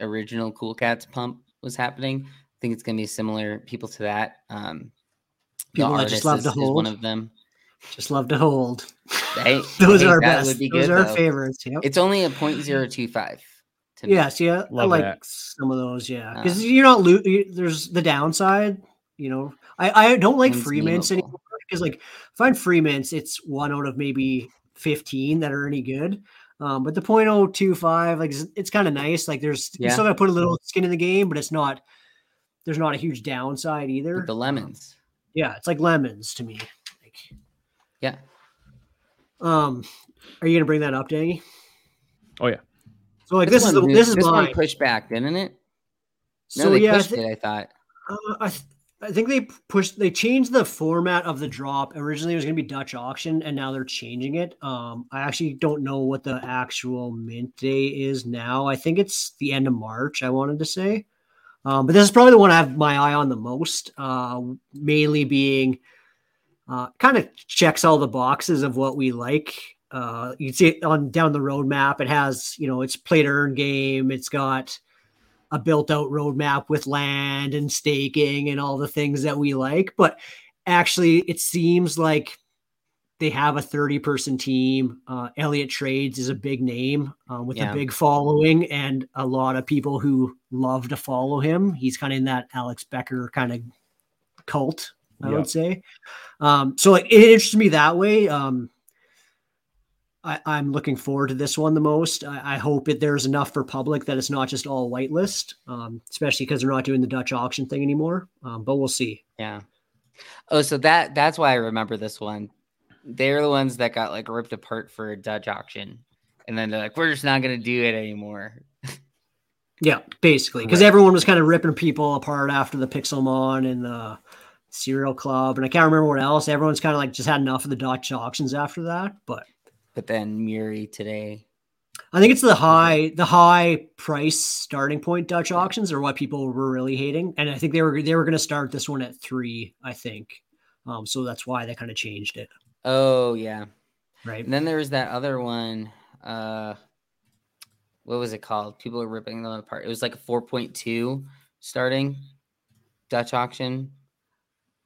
original Cool Cats pump was happening. I think it's gonna be similar people to that. Um, The People that just love Artist to is, is one of them. just love to hold. Right? Those I are our best. would be Those good, are our though. favorites. Yep. It's only a point zero two five. Yeah, see, I, I like that. some of those. Yeah, because Um, you're not lo- you, There's the downside. You know, I I don't like One's free mints memeable. anymore because like if I'm free mints, it's one out of maybe fifteen that are any good. Um, but the .025, like it's, it's kind of nice. Like there's you Yeah. still got to put a little skin in the game, but it's not. There's not a huge downside either. Like the Um, lemons. yeah, it's like lemons to me. Like, Yeah. um, are you gonna bring that up, Dangy? Oh yeah. So like this, is the, one, this is this mine. one pushed back, didn't it? No, so they yeah, I pushed thi- it. I thought. Uh, I, th- I think they pushed they changed the format of the drop. Originally it was going to be Dutch auction and now they're changing it. Um I actually don't know what the actual mint day is now. I think it's the end of March, I wanted to say. Um but this is probably the one I have my eye on the most. Uh mainly being uh kind of checks all the boxes of what we like. Uh you can see it on down the roadmap. It has, you know, it's play to earn game, it's got a built out roadmap with land and staking and all the things that we like. But actually, it seems like they have a 30 person team. Uh, Elliot Trades is a big name uh, with Yeah. a big following and a lot of people who love to follow him. He's kind of in that Alex Becker kind of cult, I Yep. would say. Um, so like, it interests me that way. Um, I, I'm looking forward to this one the most. I, I hope it there's enough for public that it's not just all whitelist, um, especially because they're not doing the Dutch auction thing anymore. Um, but we'll see. Yeah. Oh, so that that's why I remember this one. They're the ones that got like ripped apart for a Dutch auction, and then they're like, "We're just not gonna do it anymore." Yeah, basically, because Right. everyone was kind of ripping people apart after the Pixelmon and the Serial Club, and I can't remember what else. Everyone's kind of like just had enough of the Dutch auctions after that. But But then Muri today, I think it's the high, the high price starting point Dutch auctions are what people were really hating, and I think they were they were going to start this one at three. I think, um, so that's why they kind of changed it, oh yeah, right? and then there was that other one. Uh, what was it called? People are ripping them apart. It was like a four point two starting Dutch auction.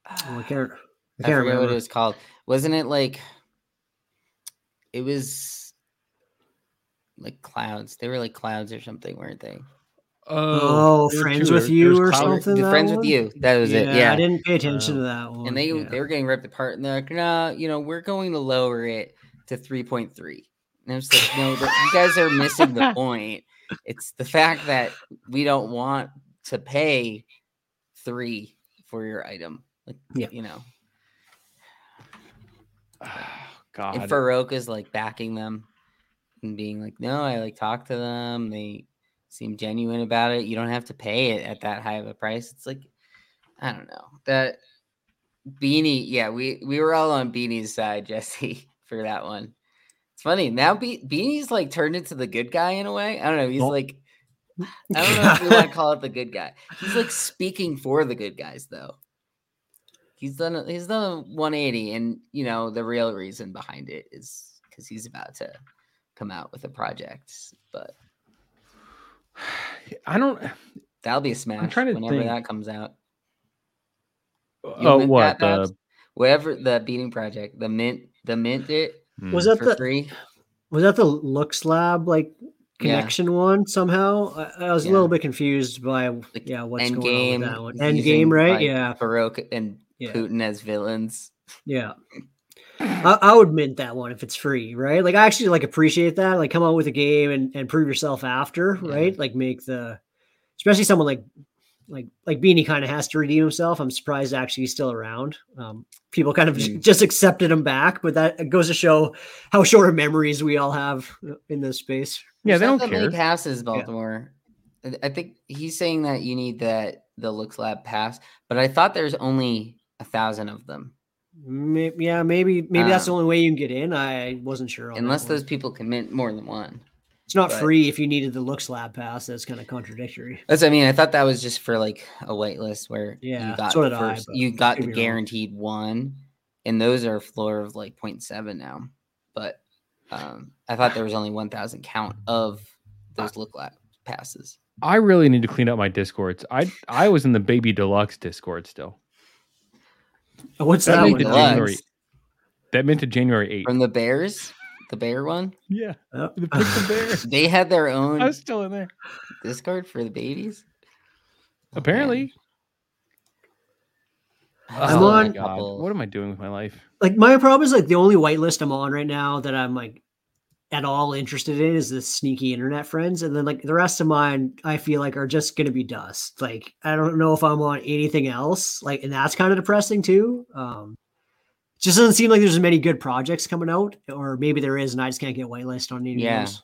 Oh, I can't. I I, can't forget remember. what it was called. Wasn't it like it was like clouds? They were like clouds or something, weren't they? Oh, there were friends with you or Cloud- something. Friends one? with you. That was it. Yeah, I didn't pay attention Uh, to that one. and they yeah. they were getting ripped apart, and they're like, "No, you know, we're going to lower it to three point three. And it's like, no, that you guys are missing the point. It's the fact that we don't want to pay three for your item. Like, Yeah. you know, God. and Farokh is like backing them and being like, no, I like talked to them. They seem genuine about it. You don't have to pay it at that high of a price. It's like, I don't know that beanie. Yeah, we we were all on Beanie's side, Jesse, for that one. It's funny now. Be- Beanie's like turned into the good guy in a way. I don't know. He's like, I don't know if we want to call it the good guy. He's like speaking for the good guys though. He's done a, he's done a 180 and you know the real reason behind it is cuz he's about to come out with a project, but I don't. that'll be a smash trying to whenever think. that comes out. You Oh, what? that, Babs? The, Whatever the beating project, the mint the mint it Was that the free. was that the Lux Lab like Yeah. connection one somehow? I, I was a little bit confused by yeah what's End going on game, with that one. End game, right? like, yeah, Farokh and yeah, Putin as villains. yeah. I, I would mint that one if it's free, right? Like I actually like appreciate that. Like come out with a game and, and prove yourself after, Yeah. right? Like make the especially someone like like like Beanie kind of has to redeem himself. I'm surprised actually he's still around. Um, people kind of Mm. just accepted him back, but that goes to show how short of memories we all have uh, in this space. yeah, they don't that care. passes, Baltimore. I- I think he's saying that you need that the looks lab pass, but I thought there's only a thousand of them. Maybe, yeah, maybe maybe that's the Um, only way you can get in. I wasn't sure. On Unless those people commit more than one. it's not but- free if you needed the looks lab pass. That's kind of contradictory. That's I mean. I thought that was just for like a wait list where Yeah, you got so the did I, you got the be wrong. guaranteed one, and those are a floor of like 0.7 now. But um, I thought there was only 1,000 count of those look lab passes. I really need to clean up my discords. I I was in the baby deluxe discord still. Oh, What's That that, made one? the? January- That meant to January eighth. From the Bears, the Bear one, Yeah, Oh. the Pixel Bear. they had their own I own was still in there. Discord for the babies. Oh. Apparently. I I'm saw on- Oh God, what am I doing with my life? like my problem is like the only whitelist I'm on right now that I'm like at all interested in is the sneaky internet friends, and then like the rest of mine, I feel like are just gonna be dust. Like I don't know if I'm on anything else. Like, and that's kind of depressing too. Um, just doesn't seem like there's as many good projects coming out, or maybe there is, and I just can't get whitelist on any Yeah. of those.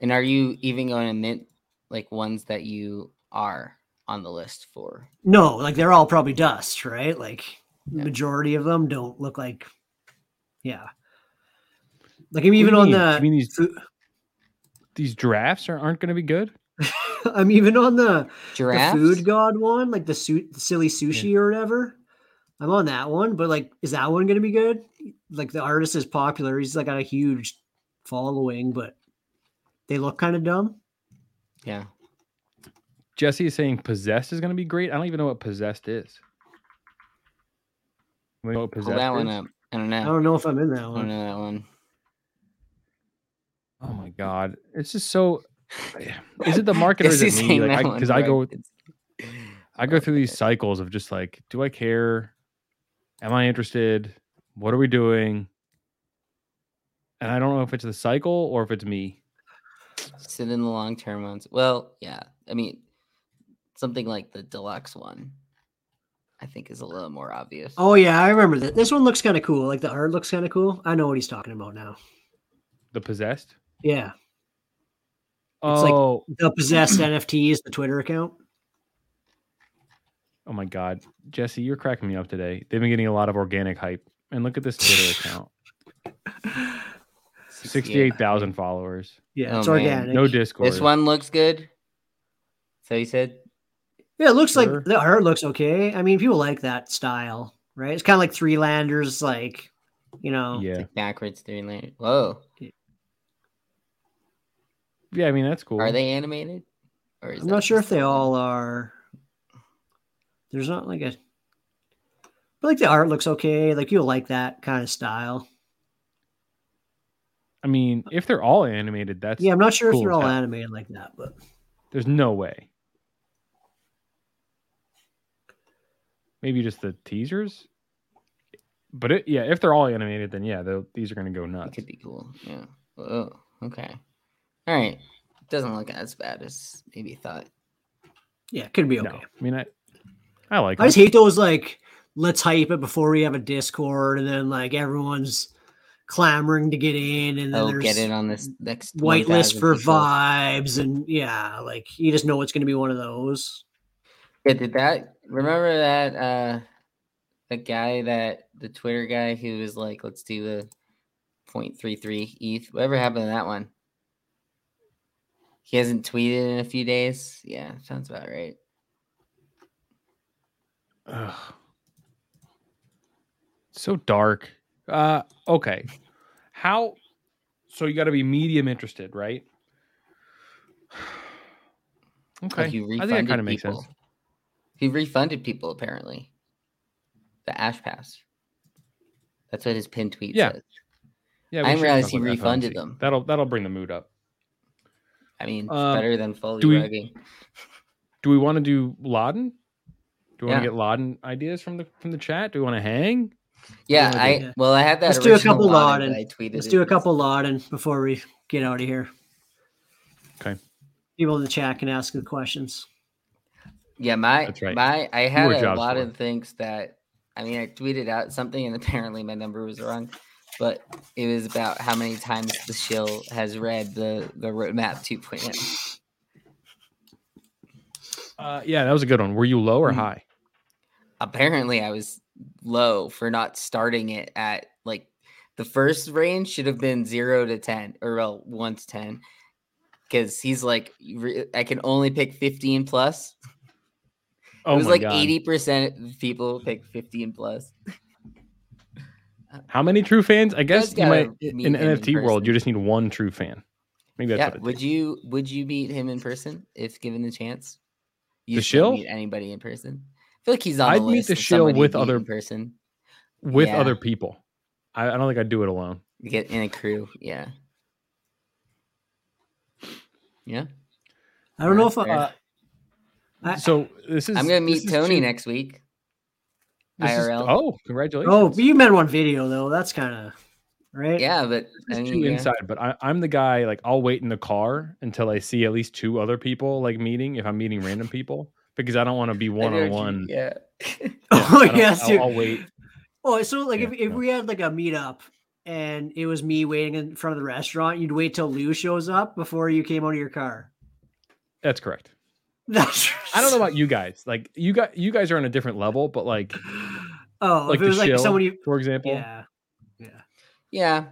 And are you even going to mint like ones that you are on the list for? No, like they're all probably dust, right? Like Yeah. majority of them don't look like, yeah. Like I'm even you on the You mean these fu- these drafts are, aren't going to be good? I'm even on the, the food god one, like the, su- the silly sushi or whatever. I'm on that one, but like, is that one going to be good? Like the artist is popular. He's like got a huge following, but they look kind of dumb. Yeah. Jesse is saying possessed is going to be great. I don't even know what possessed is. You know what Pull possessed that one up. I don't know. I don't know if I'm in that one. I don't one. know that one. My god, it's just so. Is it the market or is Guess it me? saying Like, that because one, I, go, I go through these cycles of just like, do I care? Am I interested? What are we doing? And I don't know if it's the cycle or if it's me. Sit in the long term ones. Well, yeah. I mean, something like the deluxe one, I think is a little more obvious. Oh yeah, I remember that. This one looks kind of cool. Like the art looks kind of cool. I know what he's talking about now. The possessed. Yeah, It's like- Oh, the possessed NFT is the Twitter account. oh my god, Jesse, you're cracking me up today. They've been getting a lot of organic hype, and look at this Twitter account. Sixty-eight thousand followers. Yeah, Oh, it's man. organic. No Discord. This one looks good. So you said Yeah, it looks Sure. like the art looks okay. I mean, people like that style, right? It's kind of like 3Landers, like you know. Yeah, backwards 3Landers. Whoa. Yeah. I mean that's cool. Are they animated? Or is I'm not sure if they all are. There's not like a. But like the art looks okay. Like you'll like that kind of style. I mean, if they're all animated, that's Yeah, I'm not sure cool if they're all hell. animated like that, but There's no way. Maybe just the teasers. But it, yeah, if they're all animated, then yeah, these are going to go It nuts. could be cool. Yeah. Oh, okay. All right. Doesn't look as bad as maybe thought. Yeah, it could be okay. No, I mean I, I like. I it. just hate those like let's hype it before we have a Discord, and then like everyone's clamoring to get in, and then Oh, there's get in on this next whitelist 1,000 for people. vibes, and yeah, like you just know it's going to be one of those. Yeah, did that remember that uh the guy that the Twitter guy who was like, let's do the 0.33 ETH. Whatever happened to that one? He hasn't tweeted in a few days. Yeah, sounds about right. Ugh. So dark. Uh okay. How so you got to be medium interested, right? Okay. Like I think that kind of makes sense. He refunded people apparently. The Ash Pass. That's what his pin tweet Yeah, says. Yeah, I didn't realize he FOMC. refunded them. That'll that'll bring the mood up. I mean, it's Um, better than fully do we- rugging. Do we want to do Laden? Do we want to get Laden ideas from the from the chat? Do we want to hang? Yeah, wanna I do? well, I had that. Let's do a couple Laden, Laden. I tweeted. Let's it do a couple Laden before we get out of here. Okay. People in the chat can ask the questions. Yeah, my right. my I had a lot of things that I mean I tweeted out something and apparently my number was wrong, but it was about how many times the shill has read the the roadmap oh. 2.0. Uh, yeah, that was a good one. Were you low or Mm. high? Apparently, I was low for not starting it at like the first range should have been zero to ten or well one to ten because he's like I can only pick fifteen plus. Oh it was like eighty percent of people pick fifteen plus. How many true fans? I guess you might meet in him in NFT world. You just need one true fan. Maybe that's yeah, what it would takes. you would you meet him in person if given the chance? You The shill? meet anybody in person. I feel like he's on I'd the meet list the of shill with other- in person. with Yeah. other people. I, I don't think I'd do it alone. Get in a crew, yeah, yeah. I don't know if uh, I, So this is. I'm gonna meet Tony next week. This is- oh, congratulations! oh, but you met on video though. That's kind of right. Yeah, but This I mean, too yeah. inside, but I, I'm the guy. Like, I'll wait in the car until I see at least two other people like meeting. If I'm meeting random people, because I don't want to be one on one. Yeah. Oh I yes, I'll. I'll wait. Oh, so like if, Yeah, if no. we had like a meetup and it was me waiting in front of the restaurant, you'd wait till Lou shows up before you came out of your car. That's correct. That's I don't know about you guys. Like, you got you guys are on a different level, but like, Oh, like if it the was like shill, someone you for example. Yeah. Yeah. Yeah.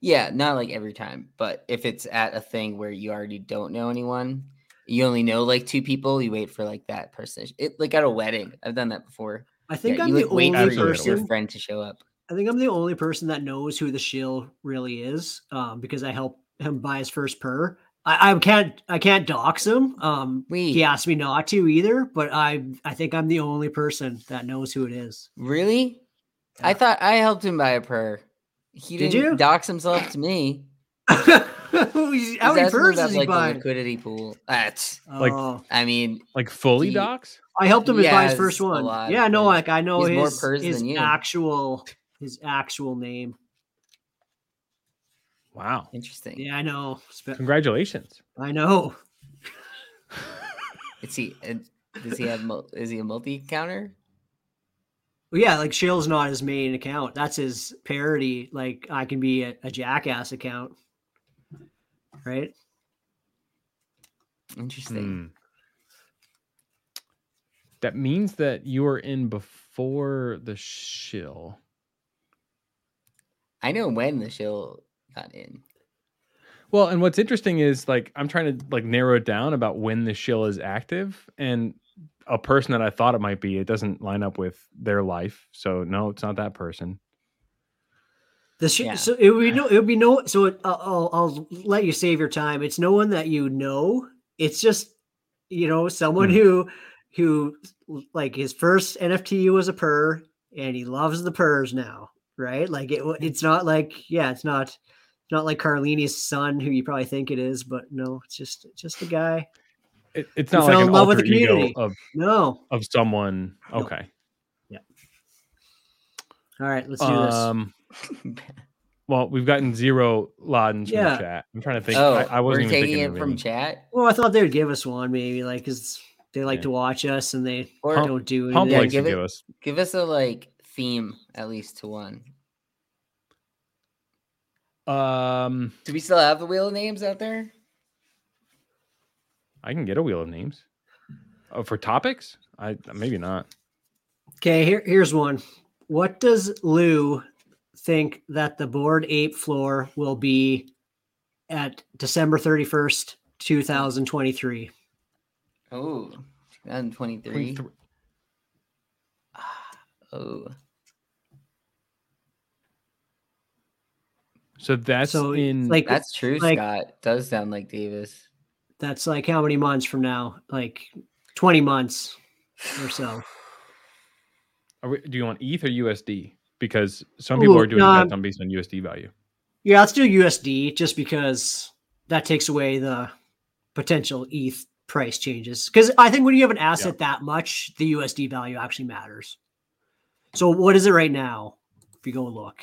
Yeah, not like every time, but if it's at a thing where you already don't know anyone, you only know like two people, you wait for like that person. It like at a wedding. I've done that before. I think yeah, I'm you the like wait only for your, person your friend to show up. I think I'm the only person that knows who the shill really is, um, because I helped him buy his first purr. I, I can't I can't dox him. Um, Wait. he asked me not to either, but I I think I'm the only person that knows who it is. Really? I thought I helped him buy a prayer. He Did didn't you? dox himself to me. How many asking is he like the buying? liquidity pool. That's Like, Oh, I mean, Like fully He- docs. I helped him he buy his first one. Yeah, no, purrs. like I know He more his his than you. actual his actual name. Wow. interesting. Yeah, I know. Spe- Congratulations. I know. Is he does he have mul- is he a multi counter? Well, yeah, like Shill's not his main account. That's his parody. Like I can be a, a jackass account. Right? Interesting. Hmm. That means that you are in before the shill. I know when the shill got in. Well, and what's interesting is like I'm trying to like narrow it down about when the shill is active, and a person that I thought it might be, it doesn't line up with their life. So no, it's not that person. The sh- Yeah. so it would be no, it would be no. So it, I'll, I'll I'll let you save your time. It's no one that you know. It's just you know someone Hmm. who who like his first NFT was a purr, and he loves the purrs now. Right? Like it. It's not like yeah. It's not. It's not like Carlini's son, who you probably think it is, but no, it's just just a guy. It, it's not like an in love with alter the ego of No. of someone. No. Okay. Yeah. All right, let's do this. Um, Well, we've gotten zero Ladens from Yeah. the chat. I'm trying to think. oh, I, I wasn't we're even taking thinking it from any. chat. Well, I thought they would give us one, maybe like because they like Yeah. to watch us and they Or don't do Pump anything. likes give it- give us. give us a like theme at least to one. Um, Do we still have the wheel of names out there? I can get a wheel of names. Oh, for topics? I maybe not. Okay, here, here's one. What does Lou think that the bored ape floor will be at December 31st, 2023? Oh, 2023. Three- Oh, So that's So, in like- that's true, like- Scott. Does sound like Davis. That's like how many months from now? Like 20 months or so. Are we, do you want ETH or USD? Because some people Ooh, are doing no, bets on based on USD value. Yeah, let's do USD just because that takes away the potential ETH price changes. Because I think when you have an asset that much, the USD value actually matters. So what is it right now? If you go look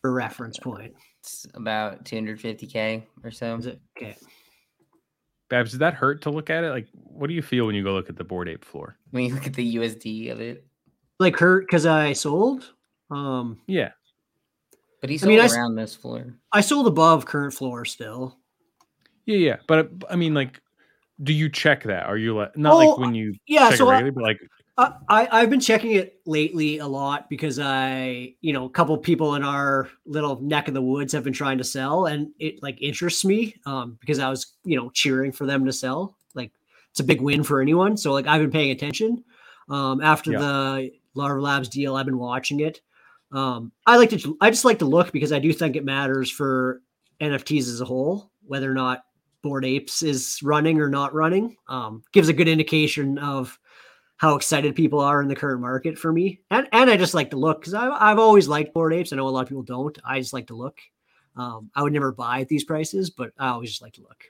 for reference point, It's about 250k or so. is it okay? Babs, does that hurt to look at it? Like, what do you feel when you go look at the bored ape floor? When you look at the USD of it, Like hurt because I sold. Um, Yeah. but he's I mean, I around this floor. I sold above current floor still. Yeah, yeah. But uh, I mean, like, do you check that? Are you like not like Oh, when you Yeah, check so it I, regularly, but like I, I I've been checking it lately a lot because I, you know, a couple people in our little neck of the woods have been trying to sell, and it like interests me um, because I was, you know, cheering for them to sell. Like it's a big win for anyone, so like I've been paying attention. Um, after Yeah. the Larva Labs deal, I've been watching it. Um, I like to, I just like to look because I do think it matters for NFTs as a whole, whether or not Bored Apes is running or not running. Um, gives a good indication of how excited people are in the current market for me. And and I just like to look because I've, I've always liked bored apes. I know a lot of people don't. I just like to look. Um, I would never buy at these prices, but I always just like to look.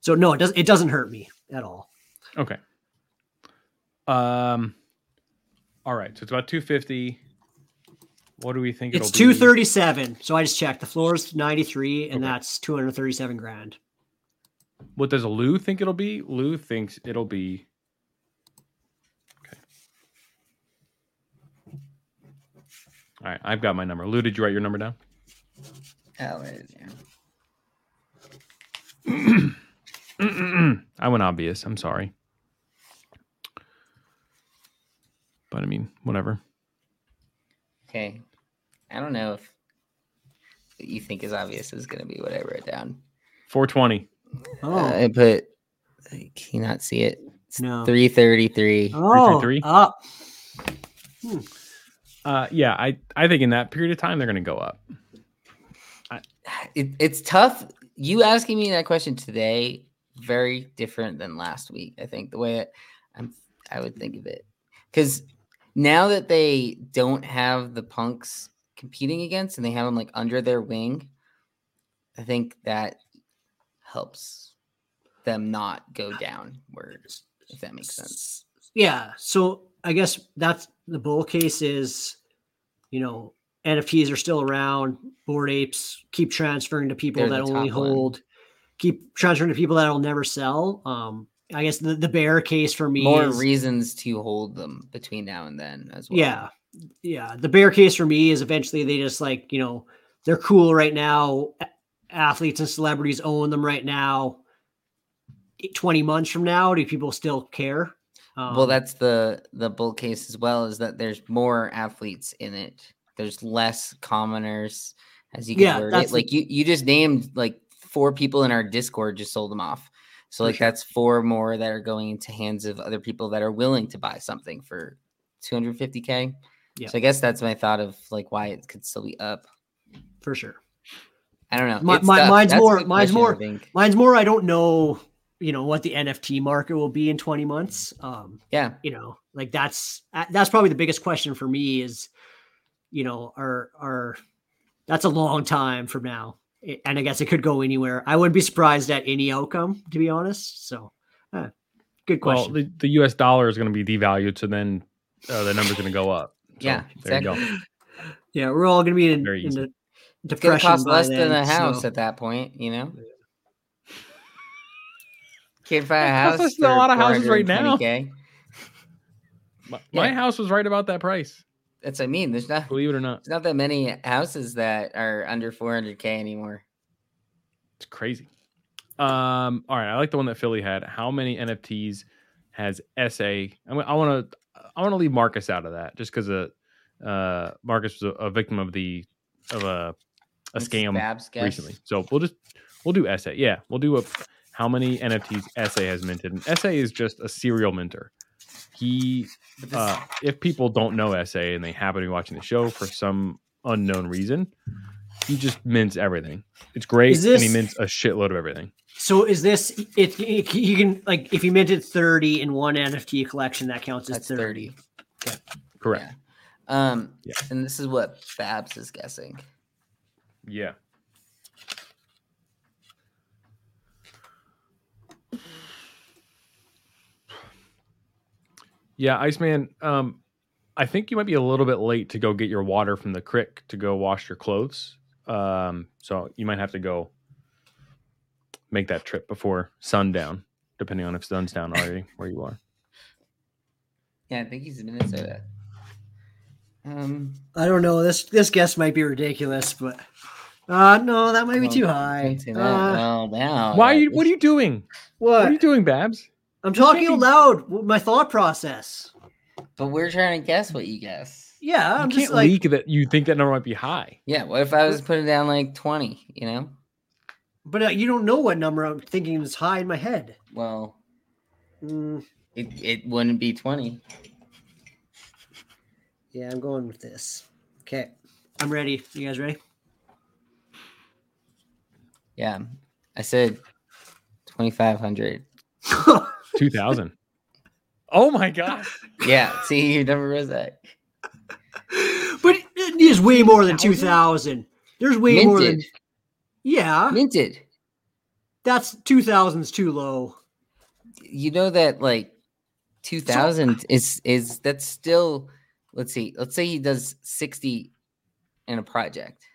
So no, it doesn't it doesn't hurt me at all. okay. Um. All right, so it's about two fifty. What do we think? It's it'll two be? thirty seven. So I just checked. The floor is ninety three, and Okay. that's two hundred thirty seven grand. What does Lou think it'll be? Lou thinks it'll be. All right, I've got my number. Lou, did you write your number down? Oh, right, yeah. I went obvious. I'm sorry. But I mean, whatever. Okay. I don't know if what you think is obvious is going to be what I wrote down. 420. Oh Uh, I put, can you not see it? It's no. 333. Oh, 333? up. Uh, yeah, I I think in that period of time they're going to go up. It, it's tough. You asking me that question today, very different than last week. I think the way it, I'm, I would think of it. Because now that they don't have the punks competing against and they have them like under their wing, I think that helps them not go downwards, if that makes sense. Yeah. So I guess that's the bull case is, you know, NFTs are still around. Bored apes keep transferring to people They're that only top one. hold, keep transferring to people that'll never sell. Um, I guess the, the bear case for me More is, reasons to hold them between now and then as well. yeah, yeah. The bear case for me is eventually they just like, you know, they're cool right now. Athletes and celebrities own them right now. 20 months from now, do people still care? Well Um, that's the the bull case as well is that there's more athletes in it there's less commoners as you can Yeah, word it like you you just named like four people in our discord just sold them off so like sure. that's four more that are going into hands of other people that are willing to buy something for 250k Yeah. so i guess that's my thought of like why it could still be up for sure. i don't know mi- tough. mine's That's more- mine's more- Mine's more I don't know, you know, what the NFT market will be in 20 months. Um, yeah you know, like that's uh, that's probably the biggest question for me is, you know, are are that's a long time from now. And I guess it could go anywhere. I wouldn't be surprised at any outcome, to be honest. So, uh, good Well, question. the, the U.S. dollar is going to be devalued, so then uh, the number's going to go up. So, Yeah, there you go. exactly. yeah, we're all going to be in, Very in easy. the It's gonna cost by less than a house so- at that point, you know. Can't buy a house. costs a lot of houses right now. 420K. My, my Yeah. house was right about that price. That's what I mean. There's not Believe it or not, there's not that many houses that are under 400k anymore. it's crazy. Um, all right, I like the one that Philly had. How many NFTs has SA? I want to I want to leave Marcus out of that just because uh, uh, Marcus was a, a victim of the of a a It's scam recently. So we'll just we'll do SA. Yeah, we'll do a how many NFTs SA has minted. And SA is just a serial minter. He uh, if people don't know SA and they happen to be watching the show for some unknown reason, he just mints everything. It's great, Is and he this- mints a shitload of everything. So is this it, it? You can like if you minted thirty in one NFT collection, that counts as that's 30. 30. Correct. Um, Yeah. and this is what Babs is guessing. Yeah. Yeah, Iceman. Um, I think you might be a little bit late to go get your water from the creek to go wash your clothes. Um, so you might have to go make that trip before sundown, depending on if sun's down already where you are. Yeah, I think he's in Minnesota. Um, I don't know. This this guess might be ridiculous, but uh no, that might be well, too high. say that. Uh, well, now. Why are you? What are you doing? What are you doing, Babs? I'm talking thinking- out loud. My thought process. But we're trying to guess what you guess. Yeah, You I'm can't just like leak that you think that number might be high. Yeah, what if I was putting down like 20, you know? But uh, you don't know what number I'm thinking is high in my head. Well, Mm, it, it wouldn't be 20. yeah, I'm going with this. Okay, I'm ready. You guys ready? Yeah. I said 2,500. Two thousand. oh my god. Yeah, see, your never was that. but it is way more than two thousand. There's way more than yeah. Minted. That's two thousand's too low. You know that like 2000 is is that's still let's see. Let's say he does 60 in a project.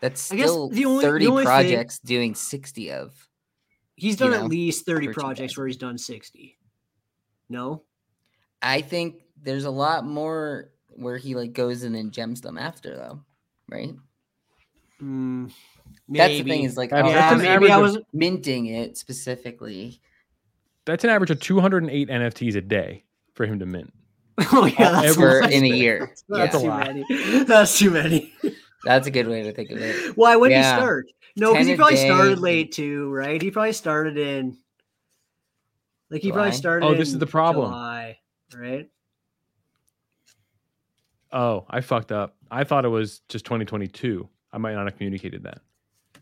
That's I guess still the only- the 30 only thing- projects doing 60 of. He's done You at know, least thirty projects where he's done sixty. No, I think there's a lot more where he like goes in and gems them after though, right? mm, That's the thing is like That's- oh, yeah, an maybe average I of- was. minting it specifically. That's an average of 208 NFTs a day for him to mint. Oh yeah, that's for that's- in a year. That's That's a too many. That's too many. That's a good way to think of it. Why? When did he start? No, because he probably day. started late too, right? He probably started in. Like he probably started. Oh, this is the problem. July, right? Oh, I fucked up. I thought it was just 2022. I might not have communicated that.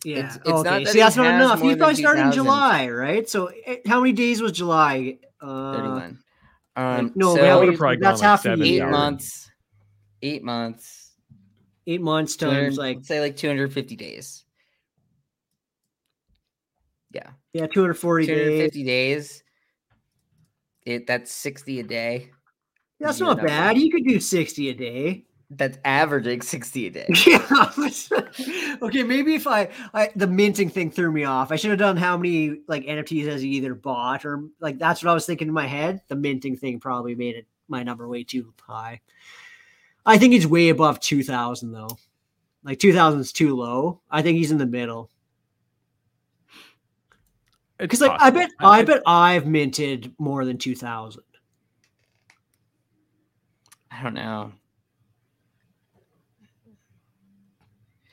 Yeah. It's- it's not okay. that See, that's not enough. He probably started in July, right? So, eh, how many days was July? Uh, 31. Um, no, so we I have- would have probably that's gone like half a seven eight hours. months. Eight months. eight months 200 times like say like 250 days. Yeah. yeah, two hundred forty days. 250 days. It that's 60 a day. That's your not bad. You could do sixty a day. That's averaging 60 a day. Yeah. okay, maybe if I, I the minting thing threw me off. I should have done how many like NFTs has he either bought or like that's what I was thinking in my head. The minting thing probably made it my number way too high. I think he's way above two thousand though. Like two thousand is too low. I think he's in the middle. It's Because like I bet I bet I've minted more than two thousand. I don't know.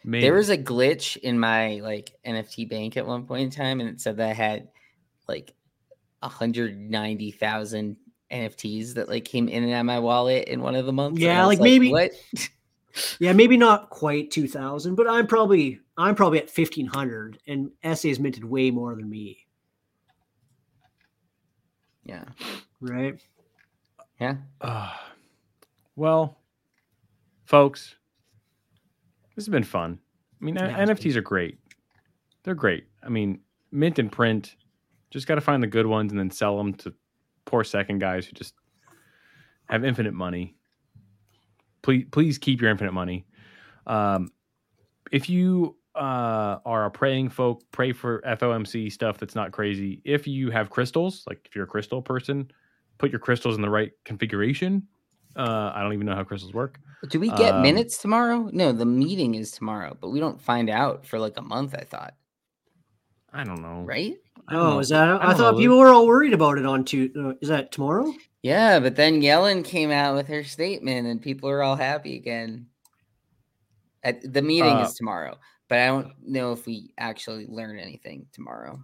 maybe. There was a glitch in my like NFT bank at one point in time, and it said that I had like 190,000 NFTs that like came in and out of my wallet in one of the months. Yeah, I was like, maybe- what? Yeah, maybe not quite two thousand, but I'm probably I'm probably at fifteen hundred, and SA has minted way more than me, yeah, right? yeah. Uh, well, folks, this has been fun. I mean, Yeah, NFTs are great. They're great. I mean, mint and print. Just got to find the good ones and then sell them to poor second guys who just have infinite money. Please, please keep your infinite money. Um, if you uh, are a praying folk, pray for FOMC stuff that's not crazy. If you have crystals, like if you're a crystal person, put your crystals in the right configuration. Uh, I don't even know how crystals work. Do we get Um, minutes tomorrow? No, the meeting is tomorrow, but we don't find out for like a month. I thought, I don't know. right? Don't Oh, know. is that? I, don't thought know. people were all worried about it on two. Uh, is that tomorrow? Yeah, but then Yellen came out with her statement, and people are all happy again. At, the meeting Uh, is tomorrow, but I don't know if we actually learn anything tomorrow.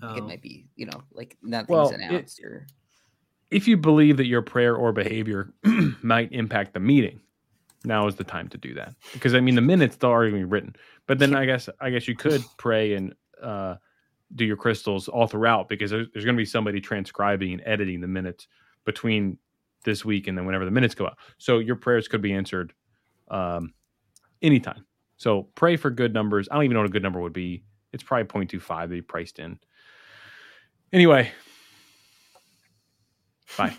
Like, It Oh. might be, you know, like nothing's Well, it- announced or If you believe that your prayer or behavior might impact the meeting, now is the time to do that. Because I mean, the minutes they're already written. But then I guess I guess you could pray and uh, do your crystals all throughout because there's, there's going to be somebody transcribing and editing the minutes between this week and then whenever the minutes go out. So your prayers could be answered um, anytime. So pray for good numbers. I don't even know what a good number would be. It's probably 0.25 they priced in. Anyway, bye.